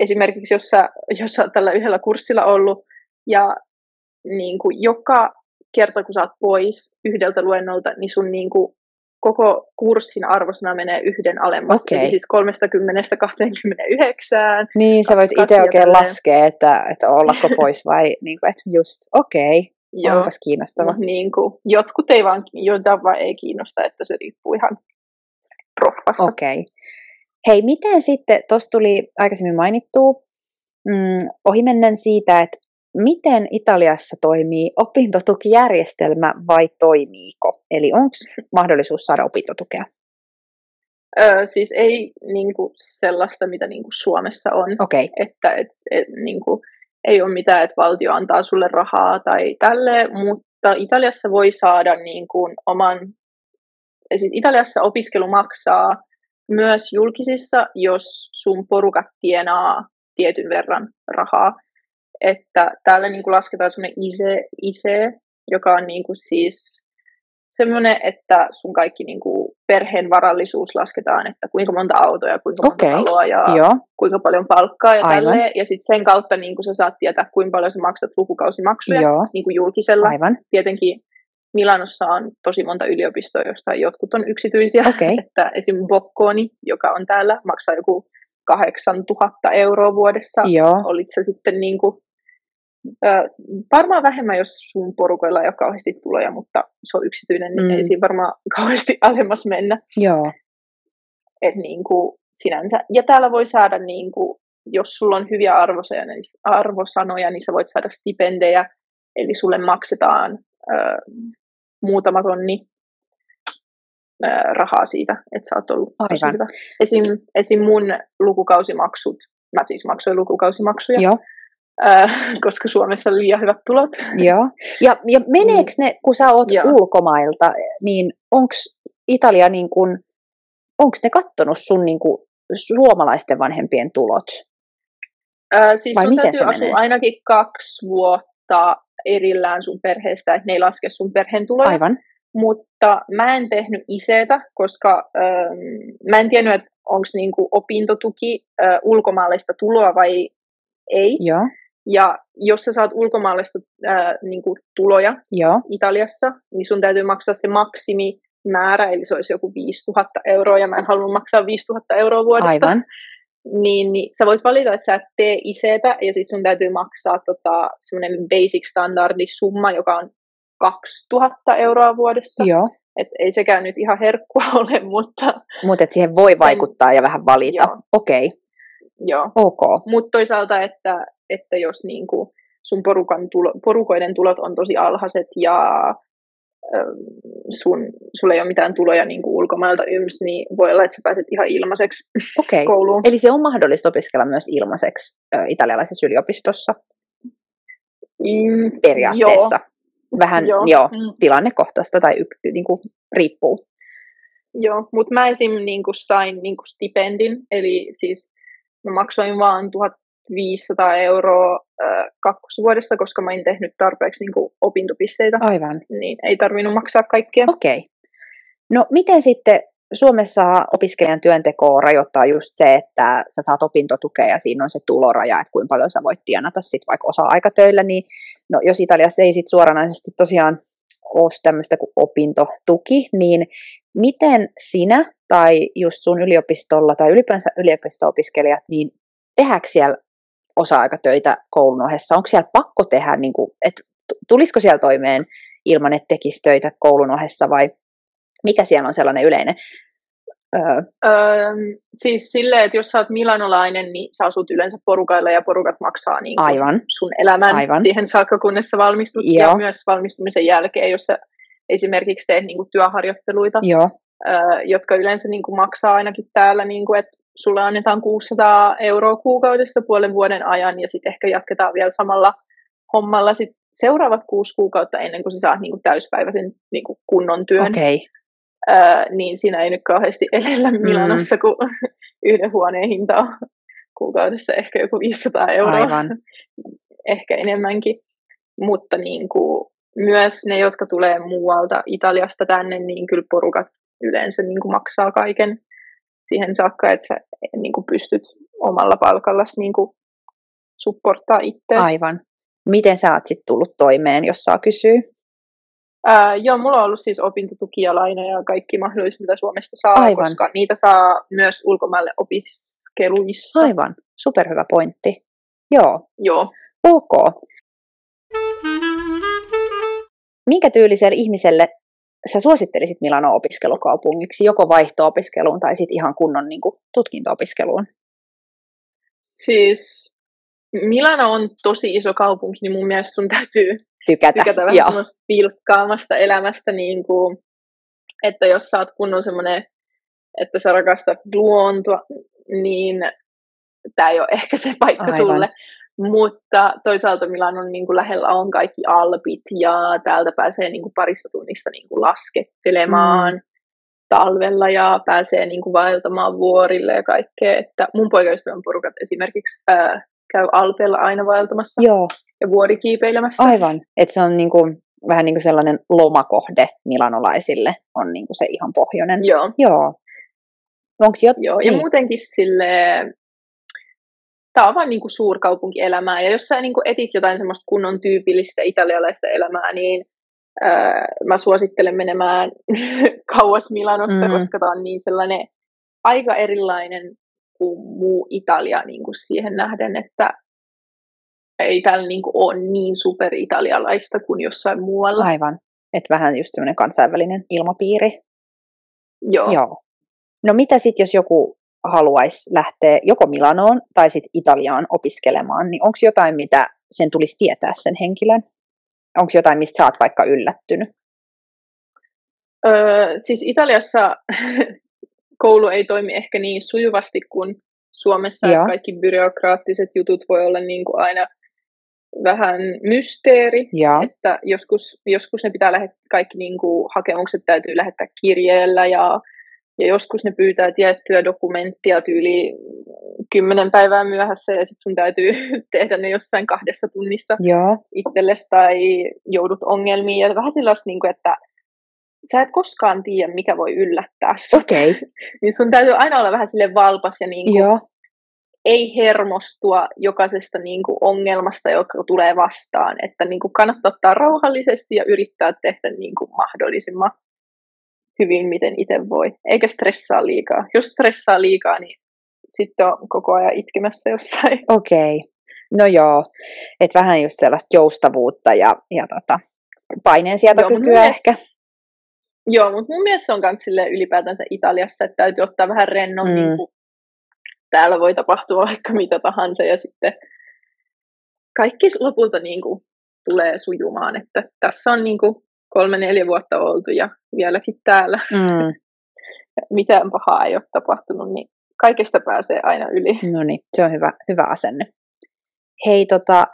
esimerkiksi jos sä, jos sä tällä yhdellä kurssilla ollut ja niin kuin joka kerta kun sä oot pois yhdeltä luennolta, niin sun niin kuin koko kurssin arvosana menee yhden alemmas. Okei. Eli siis 30 29. Niin, sä voit itse oikein tälleen. laskea, että, että ollako pois vai niin kuin, että just, okei, okay, Joo. onpas kiinnostava. Mut niin kuin, jotkut ei vaan, joita vaan ei kiinnosta, että se riippuu ihan proffasta. Okei. Okay. Hei, miten sitten, tuossa tuli aikaisemmin mainittu, mm, ohimennen siitä, että miten Italiassa toimii opintotukijärjestelmä vai toimiiko? Eli onko mahdollisuus saada opintotukea? Öö, siis ei niin kuin, sellaista, mitä niin kuin Suomessa on. Okay. että et, et, niin kuin, ei ole mitään, että valtio antaa sulle rahaa tai tälle, mutta Italiassa voi saada niin kuin, oman, siis Italiassa opiskelu maksaa myös julkisissa, jos sun porukat tienaa tietyn verran rahaa. Että täällä niin kuin lasketaan semmoinen ISE, ISE, joka on niin kuin siis semmoinen, että sun kaikki niin kuin perheen varallisuus lasketaan, että kuinka monta autoa ja kuinka monta Okei, taloa ja joo, kuinka paljon palkkaa ja Aivan. tälleen. Ja sitten sen kautta niin kun sä saat tietää, kuinka paljon sä maksat lukukausimaksuja joo, niin kuin julkisella. aivan, Tietenkin Milanossa on tosi monta yliopistoa, joista jotkut on yksityisiä. Okei. että esim. Bocconi, joka on täällä, maksaa joku 8000 euroa vuodessa. joo, Olit se sitten niin kuin, varmaan vähemmän, jos sun porukoilla ei ole kauheasti tuloja, mutta se on yksityinen, niin Mm. ei siinä varmaan kauheasti alemmas mennä joo, et niin kuin sinänsä. Ja täällä voi saada, niin kuin, jos sulla on hyviä arvosanoja, niin, arvosanoja, niin sä voit saada stipendejä, eli sulle maksetaan ö, muutama tonni ö, rahaa siitä, että sä oot ollut Aivan. hyvä. Esim, esim. mun lukukausimaksut, mä siis maksoin lukukausimaksuja, joo, ö, koska Suomessa on liian hyvät tulot. joo. Ja, ja meneekö ne, kun sä oot Joo. ulkomailta, niin onko Italia niin kuin, onko ne kattonut sun niin kuin, suomalaisten vanhempien tulot? Ö, siis Vai sun miten täytyy asua ainakin kaksi vuotta erillään sun perheestä, että ne ei laske sun perheen tuloja. Aivan, mutta mä en tehnyt isetä, koska ähm, mä en tiennyt, että onko niinku opintotuki äh, ulkomaalaista tuloa vai ei. joo, Ja jos sä saat ulkomaalaista äh, niinku tuloja joo, Italiassa, niin sun täytyy maksaa se maksimimäärä, eli se olisi joku 5000 euroa, ja mä en halunnut maksaa 5000 euroa vuodesta. aivan, niin, niin sä voit valita, että sä et tee isetä ja sitten sun täytyy maksaa tota, semmoinen basic standardi summa, joka on 2000 euroa vuodessa. Joo. Et ei sekään nyt ihan herkkua ole, mutta... Mutta siihen voi vaikuttaa sen, ja vähän valita. Okei. Okay. Joo. Ok. Mutta toisaalta, että, että jos niinku sun porukan tulo, porukoiden tulot on tosi alhaiset ja sun, sulla ei ole mitään tuloja niin kuin ulkomailta yms, niin voi olla, että sä pääset ihan ilmaiseksi okay. kouluun. Eli se on mahdollista opiskella myös ilmaiseksi äh, italialaisessa yliopistossa? Mm, Periaatteessa. Joo. Vähän joo. Joo, mm. tilannekohtaista tai y- niin kuin, riippuu. Joo, mutta mä esim. Niin kuin sain niin kuin stipendin, eli siis mä maksoin vaan 1500 euroa äh, kakkosvuodesta, koska mä en tehnyt tarpeeksi niin kuin, opintopisteitä. Aivan. Niin ei tarvinnut maksaa kaikkea. Okei. Okay. No miten sitten Suomessa opiskelijan työntekoa rajoittaa just se, että sä saat opintotukea ja siinä on se tuloraja, että kuinka paljon sä voit tienata sit vaikka osa-aikatöillä, niin no, jos Italiassa ei sit suoranaisesti tosiaan ole tämmöistä kuin opintotuki, niin miten sinä tai just sun yliopistolla tai ylipäänsä yliopisto-opiskelijat, niin tehdäänkö siellä osa-aikatöitä koulun ohessa? Onko siellä pakko tehdä, niin kuin, että tulisiko siellä toimeen ilman, että tekisi töitä koulun ohessa vai mikä siellä on sellainen yleinen? Öö. Öö, siis silleen, että jos sä oot milanolainen, niin sä asut yleensä porukailla ja porukat maksaa niin Aivan. sun elämän Aivan. siihen saakka, kunnes sä valmistut. Joo. Ja myös valmistumisen jälkeen, jos sä esimerkiksi teet niin kuin työharjoitteluita, Joo. Öö, jotka yleensä niin kuin maksaa ainakin täällä, niin kuin, että sulle annetaan 600 euroa kuukaudessa puolen vuoden ajan ja sitten ehkä jatketaan vielä samalla hommalla sit seuraavat kuusi kuukautta ennen kuin sä saat niin kuin täyspäiväisen niin kuin kunnon työn. Okay. Öö, niin siinä ei nyt kauheasti elellä Milanossa, mm. kun yhden huoneen hinta on kuukaudessa ehkä joku 500 euroa. Aivan. ehkä enemmänkin. Mutta niin kuin, myös ne, jotka tulee muualta Italiasta tänne, niin kyllä porukat yleensä niin kuin maksaa kaiken siihen saakka, että sä niin kuin pystyt omalla palkalla niin kuin supporttaa itseäsi. Aivan. Miten sä oot sitten tullut toimeen, jos saa kysyä? Ää, joo, mulla on ollut siis opintotuki ja laina ja kaikki mahdolliset, mitä Suomesta saa, Aivan. koska niitä saa myös ulkomaille opiskeluissa. Aivan, superhyvä pointti. Joo. Joo. Ok. Minkä tyyliselle ihmiselle sä suosittelisit Milano opiskelukaupungiksi, joko vaihto-opiskeluun tai sitten ihan kunnon niin kuin, tutkinto-opiskeluun? Siis Milano on tosi iso kaupunki, niin mun mielestä sun täytyy tykätä, tykätä vähän semmoista pilkkaamasta elämästä, niin kuin, että jos sä oot kunnon semmoinen, että sä rakastat luontoa, niin tämä ei ole ehkä se paikka Aivan. sulle. Mutta toisaalta Milanon niin kuin lähellä on kaikki alpit ja täältä pääsee niin kuin parissa tunnissa niin kuin laskettelemaan mm. talvella ja pääsee niin kuin vaeltamaan vuorille ja kaikkea. Että mun poikaystävän porukat esimerkiksi ää, käy alpeilla aina vaeltamassa Joo. ja vuorikiipeilemässä. Aivan, että se on niin kuin, vähän niin kuin sellainen lomakohde milanolaisille, on niin kuin se ihan pohjoinen. Joo. Joo. Onko jot... Joo, ja niin. muutenkin sille tämä on vaan niin kuin suurkaupunkielämää, ja jos sä niin kuin etit jotain semmoista kunnon tyypillistä italialaista elämää, niin ää, mä suosittelen menemään kauas Milanosta, Mm. koska tämä on niin sellainen aika erilainen kuin muu Italia niin kuin siihen nähden, että ei täällä niin kuin ole niin superitalialaista kuin jossain muualla. Aivan, että vähän just semmoinen kansainvälinen ilmapiiri. Joo. Joo. No mitä sitten, jos joku haluaisi lähteä joko Milanoon tai sitten Italiaan opiskelemaan, niin onko jotain, mitä sen tulisi tietää sen henkilön? Onko jotain, mistä sä oot vaikka yllättynyt? Öö, siis Italiassa koulu ei toimi ehkä niin sujuvasti kuin Suomessa. Joo. Kaikki byrokraattiset jutut voi olla niin kuin aina vähän mysteeri, että joskus, joskus ne pitää lähettää, kaikki niin kuin hakemukset täytyy lähettää kirjeellä ja, ja joskus ne pyytää tiettyä dokumenttia tyyli kymmenen päivää myöhässä ja sitten sun täytyy tehdä ne jossain kahdessa tunnissa Joo. itsellesi tai joudut ongelmiin ja vähän sellaista, niin kuin, että sä et koskaan tiedä, mikä voi yllättää sut. Okay. niin sun täytyy aina olla vähän sille valpas ja niin kuin, Joo. ei hermostua jokaisesta niin kuin, ongelmasta, joka tulee vastaan. Että niin kuin, kannattaa ottaa rauhallisesti ja yrittää tehdä niin kuin, mahdollisimman hyvin, miten itse voi. Eikä stressaa liikaa. Jos stressaa liikaa, niin sitten on koko ajan itkemässä jossain. Okei. Okay. No joo, että vähän just sellaista joustavuutta ja, ja tota, paineensietokykyä ehkä. Joo, mutta mun mielestä se on myös ylipäätänsä Italiassa, että täytyy ottaa vähän rennon, mm. täällä voi tapahtua vaikka mitä tahansa ja sitten kaikki lopulta niin kuin tulee sujumaan, että tässä on niin kuin kolme, neljä vuotta oltu ja vieläkin täällä. Mm. Mitään pahaa ei ole tapahtunut, niin kaikesta pääsee aina yli. No niin, se on hyvä, hyvä asenne. Hei, tota,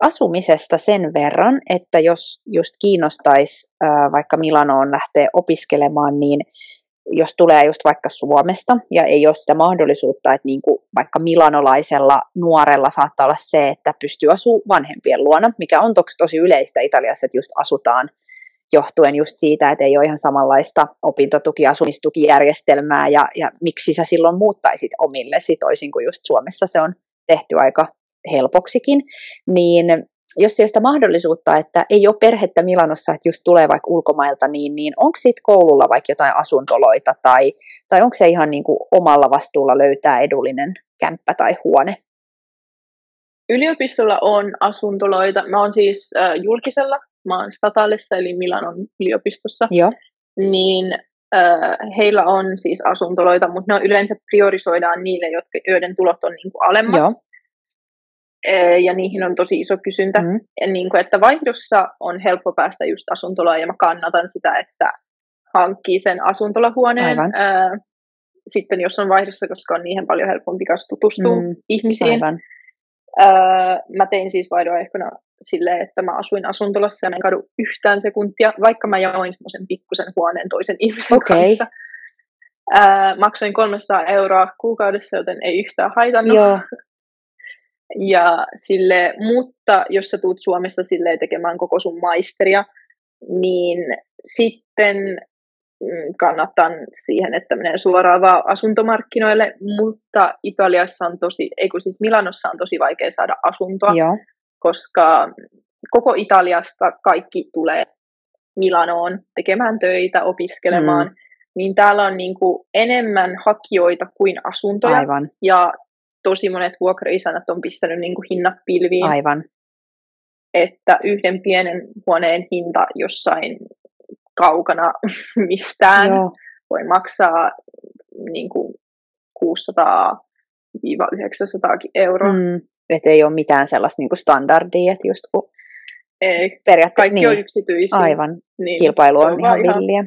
asumisesta sen verran, että jos just kiinnostaisi vaikka Milanoon lähteä opiskelemaan, niin jos tulee just vaikka Suomesta ja ei ole sitä mahdollisuutta, että niin kuin vaikka milanolaisella nuorella saattaa olla se, että pystyy asumaan vanhempien luona, mikä on toki tosi yleistä Italiassa, että just asutaan johtuen just siitä, että ei ole ihan samanlaista opintotuki- asumistukijärjestelmää ja, ja miksi sä silloin muuttaisit omillesi toisin kuin just Suomessa se on tehty aika helpoksikin, niin jos ei ole sitä mahdollisuutta, että ei ole perhettä Milanossa, että just tulee vaikka ulkomailta, niin, niin onko siitä koululla vaikka jotain asuntoloita tai, tai onko se ihan niin kuin omalla vastuulla löytää edullinen kämppä tai huone? Yliopistolla on asuntoloita. Mä oon siis äh, julkisella, mä oon eli Milanon yliopistossa. Joo. Niin äh, heillä on siis asuntoloita, mutta ne yleensä priorisoidaan niille, jotka, joiden tulot on niin kuin alemmat. Joo ja niihin on tosi iso kysyntä. Mm. Ja niin kuin, että vaihdossa on helppo päästä just asuntoloa, ja mä kannatan sitä, että hankkii sen asuntolahuoneen. Ää, sitten jos on vaihdossa, koska on niihin paljon helpompi tutustua mm. ihmisiin. Aivan. Ää, mä tein siis vaihdoehkona silleen, että mä asuin asuntolassa ja mä en kadu yhtään sekuntia, vaikka mä jaoin semmoisen pikkusen huoneen toisen ihmisen okay. kanssa. Ää, maksoin 300 euroa kuukaudessa, joten ei yhtään haitannut. Joo. Ja sille, mutta jos sä tuut Suomessa sille tekemään koko sun maisteria, niin sitten mm, kannattaa siihen, että menee suoraan vaan asuntomarkkinoille, mutta Italiassa on tosi, ei kun siis Milanossa on tosi vaikea saada asuntoa, Joo. Koska koko Italiasta kaikki tulee Milanoon tekemään töitä, opiskelemaan, mm. niin täällä on niin kuin enemmän hakijoita kuin asuntoja. Aivan. Ja tosi monet vuokraisännät on pistänyt niin kuin hinnat pilviin. Aivan. Että yhden pienen huoneen hinta jossain kaukana mistään Joo. voi maksaa niin kuin 600 900 euroa. Mm, että ei ole mitään sellaista niin standardia, että just kun ei, kaikki niin, on yksityisiä. Aivan, niin, kilpailu on, on ihan villiä.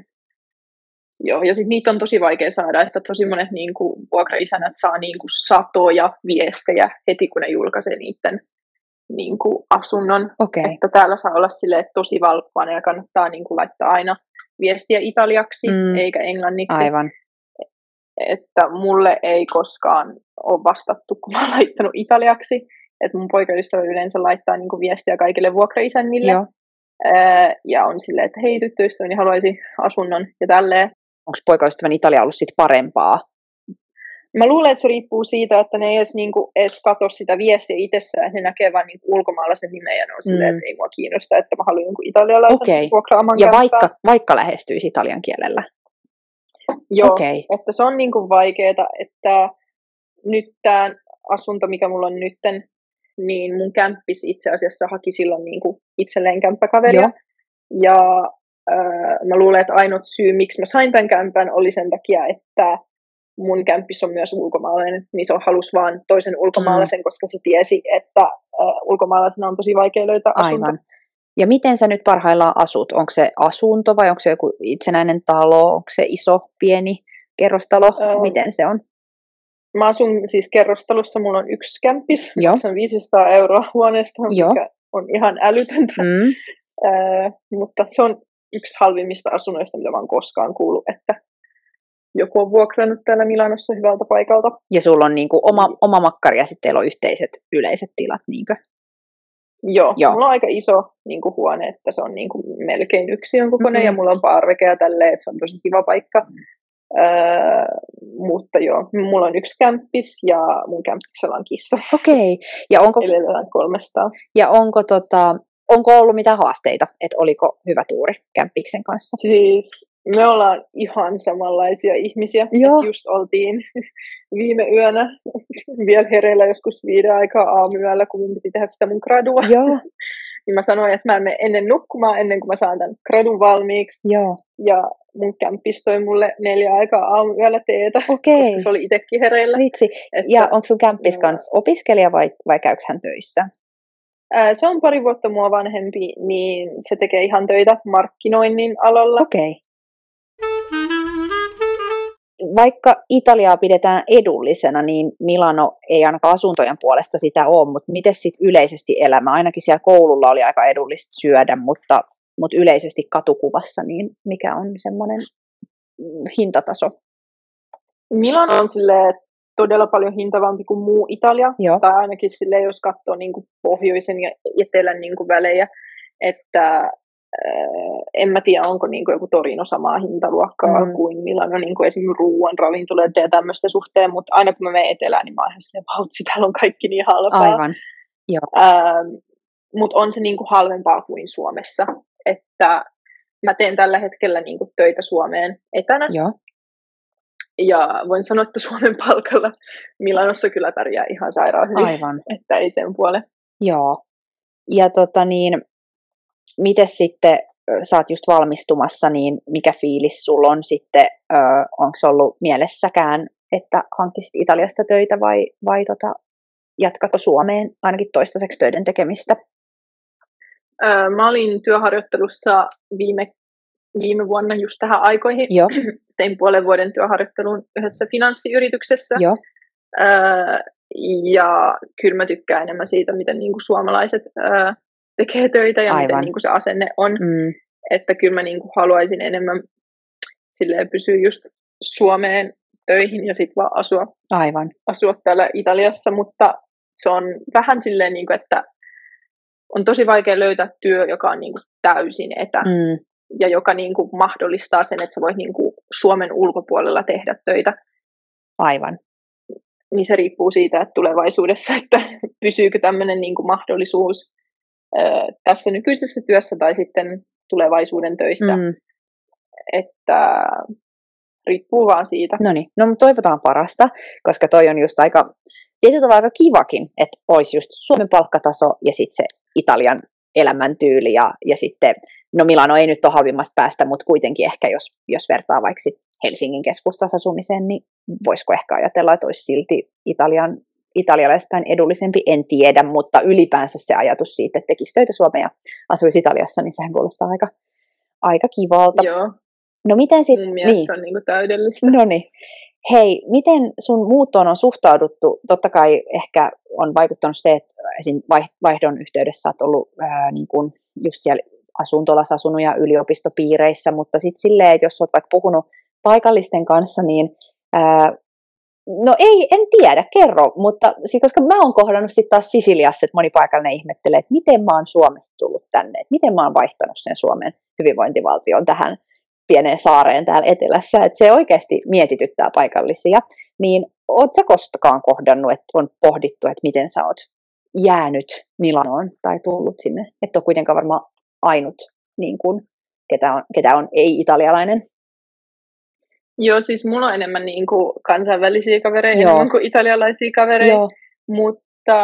Joo, ja sitten niitä on tosi vaikea saada, että tosi monet niin kuin, vuokraisänät saa niin kuin, satoja viestejä heti, kun ne julkaisee niiden niin kuin, asunnon. Okay. Että täällä saa olla sille tosi valppana ja kannattaa niin kuin, laittaa aina viestiä italiaksi mm. eikä englanniksi. Aivan. Että mulle ei koskaan ole vastattu, kun mä oon laittanut italiaksi. Että mun poikaystävä yleensä laittaa niin kuin, viestiä kaikille vuokraisännille. Joo. ja on silleen, että hei tyttöystäväni haluaisi asunnon ja tälleen onko poikaystävän Italia ollut sit parempaa? Mä luulen, että se riippuu siitä, että ne ei edes, niin kuin, edes katso sitä viestiä itsessään, että ne näkee vain niin ulkomaalaisen nimen ja ne on mm. silleen, että ei mua kiinnosta, että mä haluan jonkun italialaisen okay. vuokraamaan Ja vaikka, vaikka lähestyisi italian kielellä? Joo, okay. että se on niin kuin vaikeaa, että nyt tämä asunto, mikä mulla on nytten, niin mun kämppis itse asiassa haki silloin niin kuin itselleen kämppäkaveria. Joo. Ja mä luulen, että ainut syy, miksi mä sain tämän kämpän, oli sen takia, että mun kämppis on myös ulkomaalainen, niin se on halus vaan toisen ulkomaalaisen, mm. koska se tiesi, että uh, ulkomaalaisena on tosi vaikea löytää asunto. Aivan. Ja miten sä nyt parhaillaan asut? Onko se asunto vai onko se joku itsenäinen talo? Onko se iso, pieni kerrostalo? Um, miten se on? Mä asun siis kerrostalossa, mulla on yksi kämppis, se on 500 euroa huoneesta, Joo. mikä on ihan älytöntä. Mm. Uh, mutta se on yksi halvimmista asunnoista, mitä mä oon koskaan kuullut, että joku on vuokrannut täällä Milanossa hyvältä paikalta. Ja sulla on niinku oma, niin. oma makkari ja sitten teillä on yhteiset yleiset tilat, niinkö? Joo, Joo, mulla on aika iso niin kuin, huone, että se on niin kuin, melkein yksi kokoinen mm-hmm. ja mulla on parveke ja tälleen, että se on tosi kiva paikka. Mm. Öö, mutta joo, mulla on yksi kämppis ja mun kämppiksellä on kissa. Okei. Okay. Ja onko, Eli 300. Ja onko tota, onko ollut mitään haasteita, että oliko hyvä tuuri kämppiksen kanssa? Siis me ollaan ihan samanlaisia ihmisiä. Joo. Just oltiin viime yönä vielä hereillä joskus viiden aikaa aamuyöllä, kun mun piti tehdä sitä mun gradua. Joo. niin mä sanoin, että mä en mene ennen nukkumaan, ennen kuin mä saan tämän gradun valmiiksi. Joo. Ja mun kämppis toi mulle neljä aikaa aamuyöllä teetä, Okei. koska se oli itsekin hereillä. Vitsi. Että, Ja onko sun kämppis joo. kans opiskelija vai, vai käyks hän töissä? se on pari vuotta mua vanhempi, niin se tekee ihan töitä markkinoinnin alalla. Okei. Vaikka Italiaa pidetään edullisena, niin Milano ei ainakaan asuntojen puolesta sitä ole, mutta miten sitten yleisesti elämä? Ainakin siellä koululla oli aika edullista syödä, mutta, mutta yleisesti katukuvassa, niin mikä on semmoinen hintataso? Milano on silleen todella paljon hintavampi kuin muu Italia. Joo. Tai ainakin silleen, jos katsoo niin kuin pohjoisen ja etelän niin kuin välejä. Että en mä tiedä, onko niin kuin joku Torino samaa hintaluokkaa Mm. kuin Milano niin kuin esimerkiksi ruoan, ravintoloiden ja tämmöistä suhteen. Mutta aina kun mä menen etelään, niin mä oon ihan silleen, vautsi, täällä on kaikki niin halpaa. Aivan. Ähm, Mutta on se niinku halvempaa kuin Suomessa. Että mä teen tällä hetkellä niinku töitä Suomeen etänä. Joo. Ja voin sanoa, että Suomen palkalla Milanossa kyllä pärjää ihan sairaan hyvin. Aivan. Että ei sen puole. Joo. Ja tota niin, miten sitten, sä oot just valmistumassa, niin mikä fiilis sulla on sitten, onko ollut mielessäkään, että hankkisit Italiasta töitä vai, vai tota, jatkatko Suomeen ainakin toistaiseksi töiden tekemistä? Öö, mä olin työharjoittelussa viime, viime vuonna just tähän aikoihin. Joo, Tein puolen vuoden työharjoittelun yhdessä finanssiyrityksessä. joo, Öö, ja kyllä mä tykkään enemmän siitä, miten niinku suomalaiset öö, tekee töitä ja Aivan. miten niinku se asenne on. mm, Että kyllä mä niinku haluaisin enemmän silleen pysyä just Suomeen töihin ja sitten vaan asua, aivan, asua täällä Italiassa, mutta se on vähän silleen, niinku, että on tosi vaikea löytää työ, joka on niinku täysin etä mm, ja joka niinku mahdollistaa sen, että sä voit niinku Suomen ulkopuolella tehdä töitä. aivan, niin se riippuu siitä, että tulevaisuudessa, että pysyykö tämmöinen niin kuin mahdollisuus tässä nykyisessä työssä tai sitten tulevaisuuden töissä, mm. että riippuu vaan siitä. no niin, no mutta toivotaan parasta, koska toi on just aika, tietyllä tavalla aaika kivakin, että olisi just Suomen palkkataso ja sitten se Italian elämäntyyli ja, ja sitten, no Milano ei nyt ole halvimmasta päästä, mutta kuitenkin ehkä jos, jos vertaa vaikka Helsingin keskustassa asumiseen, niin voisiko ehkä ajatella, että olisi silti Italian, italialaistain edullisempi, en tiedä, mutta ylipäänsä se ajatus siitä, että tekisi töitä Suomeen ja asuisi Italiassa, niin sehän kuulostaa aika, aika kivalta. Joo, No miten sitten, niin, on niin täydellistä. no niin. Hei, miten sun muuttoon on suhtauduttu? Totta kai ehkä on vaikuttanut se, että esim. vai- vaihdon yhteydessä olet ollut ää, niin kuin just siellä asuntolassa asunut ja yliopistopiireissä, mutta sitten silleen, että jos olet vaikka puhunut paikallisten kanssa, niin ää, no ei, en tiedä, kerro, mutta koska mä oon kohdannut sitten taas Sisiliassa, että moni paikallinen ihmettelee, että miten mä oon Suomesta tullut tänne, että miten mä oon vaihtanut sen Suomen hyvinvointivaltion tähän pieneen saareen täällä etelässä, että se oikeasti mietityttää paikallisia, niin oot sä koskaan kohdannut, että on pohdittu, että miten sä oot jäänyt Milanoon tai tullut sinne, että on kuitenkaan varmaan ainut, niin kuin, ketä, on, ketä on ei-italialainen. Joo, siis mulla on enemmän niin kuin kansainvälisiä kavereita Joo. enemmän kuin italialaisia kavereita, Joo, mutta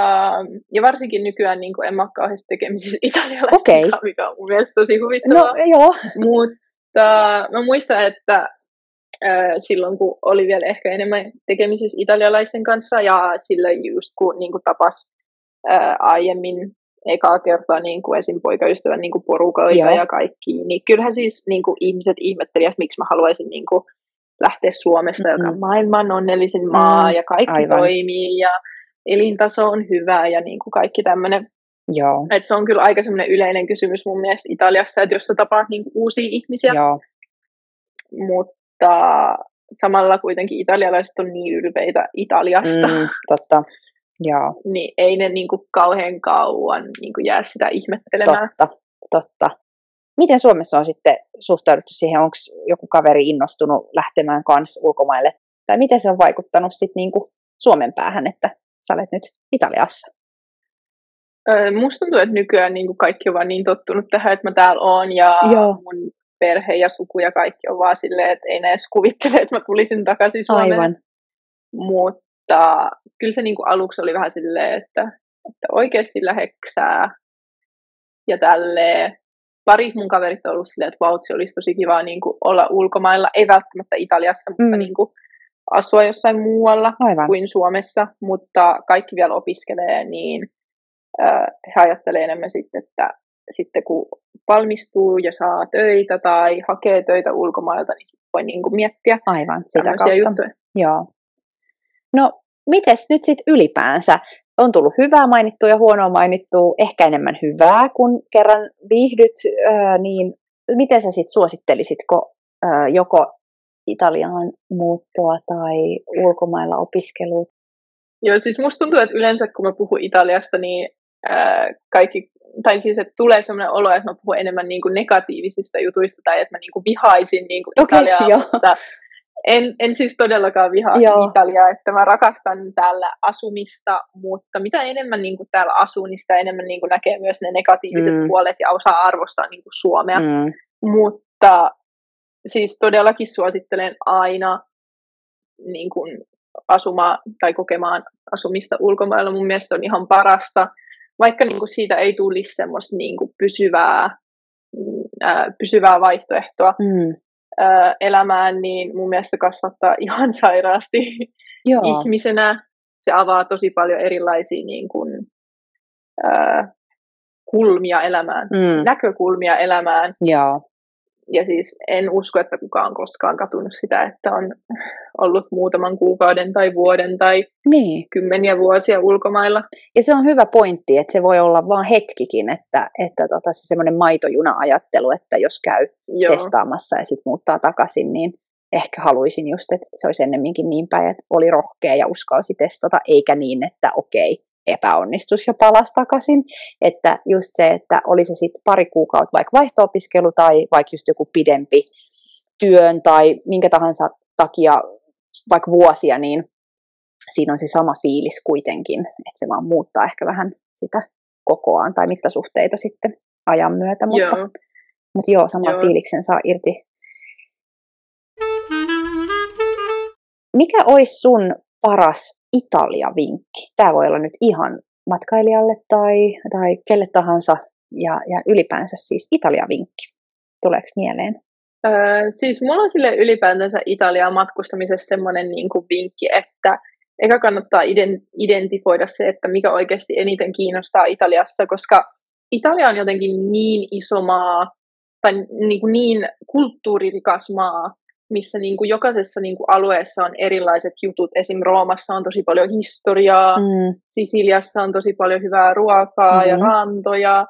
ja varsinkin nykyään niin kuin en mä ole kauheasti tekemisissä italialaisten Okei. kanssa, mikä on mun mielestä tosi no huvittavaa. joo, Mutta mä muistan, että silloin kun oli vielä ehkä enemmän tekemisissä italialaisten kanssa ja silloin just kun niin kuin tapas äh, aiemmin ekaa kertaa niin kuin esim. poikaystävän niin kuin porukoita Joo. ja kaikki, niin kyllähän siis niin kuin ihmiset ihmettelivät, että miksi mä haluaisin niin kuin lähteä Suomesta, joka on maailman onnellisin maa Mm, ja kaikki aivan. toimii ja elintaso on hyvä ja niin kuin kaikki tämmöinen. joo, Et se on kyllä aika semmoinen yleinen kysymys mun mielestä Italiassa, että jos sä tapaat niin kuin uusia ihmisiä, joo, mutta samalla kuitenkin italialaiset on niin ylpeitä Italiasta, mm, totta, joo, niin ei ne niin kuin kauhean kauan niin kuin jää sitä ihmettelemään. totta, totta. Miten Suomessa on sitten suhtauduttu siihen, onko joku kaveri innostunut lähtemään kanssa ulkomaille, tai miten se on vaikuttanut sitten niinku Suomen päähän, että sä olet nyt Italiassa? Musta tuntuu, että nykyään niin kuin kaikki on vaan niin tottunut tähän, että mä täällä oon ja Joo. mun perhe ja suku ja kaikki on vaan silleen, että ei ne edes kuvittele, että mä tulisin takaisin Suomeen. Aivan. mutta kyllä se niin kuin aluksi oli vähän silleen, että, että oikeasti läheksää ja tälleen. Pari mun kaverit on ollut silleen, että vautsi olisi tosi kiva niin kuin olla ulkomailla, ei välttämättä Italiassa, mutta mm. niin kuin asua jossain muualla Aivan. kuin Suomessa, mutta kaikki vielä opiskelee, niin äh, he ajattelee enemmän sitten, että sitten kun valmistuu ja saa töitä tai hakee töitä ulkomailta, niin sitten voi niin kuin miettiä Aivan, sitä kautta. juttuja. Joo. No, mites nyt sitten ylipäänsä? On tullut hyvää mainittua ja huonoa mainittua, ehkä enemmän hyvää, kun kerran viihdyt, niin miten sä sitten suosittelisitko joko Italiaan muuttoa tai ulkomailla opiskelua? Joo, siis musta tuntuu, että yleensä kun mä puhun Italiasta, niin ää, kaikki, tai siis että tulee sellainen olo, että mä puhun enemmän niin kuin negatiivisista jutuista tai että mä niin kuin vihaisin niin kuin okay, Italiaa, jo. mutta en, en siis todellakaan vihaa Joo. Italiaa, että mä rakastan täällä asumista, mutta mitä enemmän niin kuin täällä asuu, niin sitä enemmän niin kuin näkee myös ne negatiiviset mm. puolet ja osaa arvostaa niin kuin Suomea. Mm. Mutta siis todellakin suosittelen aina niin kuin asumaan tai kokemaan asumista ulkomailla. Mun mielestä on ihan parasta, vaikka niin kuin siitä ei tulisi semmoista niin kuin pysyvää, ää, pysyvää vaihtoehtoa mm. Ää, elämään, niin mun mielestä kasvattaa ihan sairaasti Joo. ihmisenä. Se avaa tosi paljon erilaisia niin kuin, ää, kulmia elämään, mm. näkökulmia elämään. Joo ja siis en usko, että kukaan on koskaan katunut sitä, että on ollut muutaman kuukauden tai vuoden tai niin. kymmeniä vuosia ulkomailla. Ja se on hyvä pointti, että se voi olla vain hetkikin, että, että tota, se semmoinen maitojuna-ajattelu, että jos käy Joo. testaamassa ja sitten muuttaa takaisin, niin ehkä haluaisin just, että se olisi ennemminkin niin päin, että oli rohkea ja uskalsi testata, eikä niin, että okei, epäonnistus ja palasi takaisin. Että just se, että oli se sitten pari kuukautta vaikka vaihto-opiskelu tai vaikka just joku pidempi työn tai minkä tahansa takia vaikka vuosia, niin siinä on se sama fiilis kuitenkin, että se vaan muuttaa ehkä vähän sitä kokoaan tai mittasuhteita sitten ajan myötä, mutta joo, mutta joo saman joo. fiiliksen saa irti. Mikä olisi sun paras Italia-vinkki. Tämä voi olla nyt ihan matkailijalle tai, tai kelle tahansa ja, ja ylipäänsä siis Italia-vinkki. Tuleeko mieleen? Öö, siis mulla on sille ylipäätänsä Italiaan matkustamisessa semmoinen niin kuin vinkki, että eka kannattaa identifoida se, että mikä oikeasti eniten kiinnostaa Italiassa, koska Italia on jotenkin niin iso maa tai niin, kuin niin kulttuuririkas maa, missä niin kuin jokaisessa niin kuin alueessa on erilaiset jutut. Esim. Roomassa on tosi paljon historiaa, mm. Sisiliassa on tosi paljon hyvää ruokaa mm. ja rantoja,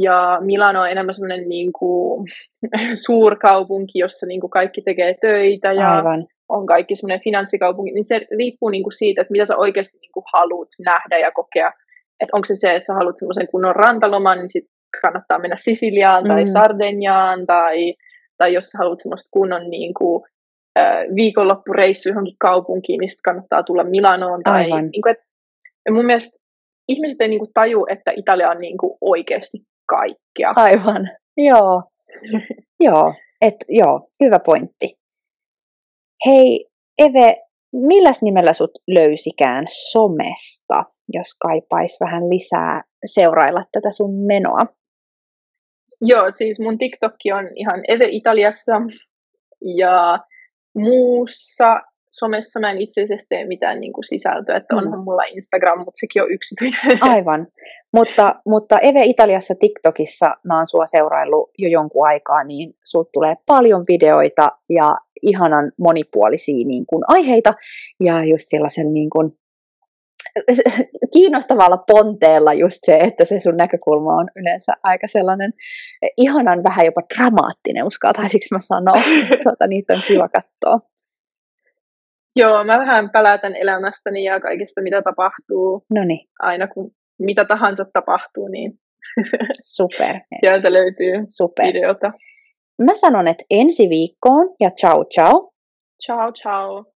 ja Milano on enemmän semmoinen niin kuin, suurkaupunki, jossa niin kuin kaikki tekee töitä ja Aivan. on kaikki semmoinen finanssikaupunki, niin se riippuu niin kuin siitä, että mitä sä oikeasti niin kuin haluat nähdä ja kokea. Että onko se se, että sä haluat semmoisen kunnon rantaloman, niin sitten kannattaa mennä Sisiliaan tai mm. Sardeniaan tai tai jos haluat semmoista kunnon niin kuin, viikonloppureissu johonkin kaupunkiin, niin sitten kannattaa tulla Milanoon. Tai, Aivan. Niin kuin, et, ja mun mielestä ihmiset ei niin kuin, taju, että Italia on niin kuin, oikeasti kaikkea. Aivan, joo. joo, et, joo, hyvä pointti. Hei, Eve, milläs nimellä sut löysikään somesta, jos kaipais vähän lisää seurailla tätä sun menoa? Joo, siis mun TikTokki on ihan Eve Italiassa ja muussa somessa mä en itse asiassa tee mitään niin kuin sisältöä, että mm. onhan mulla Instagram, mutta sekin on yksityinen. Aivan, mutta, mutta Eve Italiassa TikTokissa mä oon sua seuraillut jo jonkun aikaa, niin sulta tulee paljon videoita ja ihanan monipuolisia niin kuin, aiheita ja just sellaisen niin kuin, kiinnostavalla ponteella just se, että se sun näkökulma on yleensä aika sellainen ihanan vähän jopa dramaattinen, uskaltaisinko mä sanoa. tuota, niitä on kiva katsoa. Joo, mä vähän pelätän elämästäni ja kaikista, mitä tapahtuu. Noniin. Aina kun mitä tahansa tapahtuu, niin Super. sieltä löytyy Super. videota. Mä sanon, että ensi viikkoon ja ciao ciao. Ciao ciao.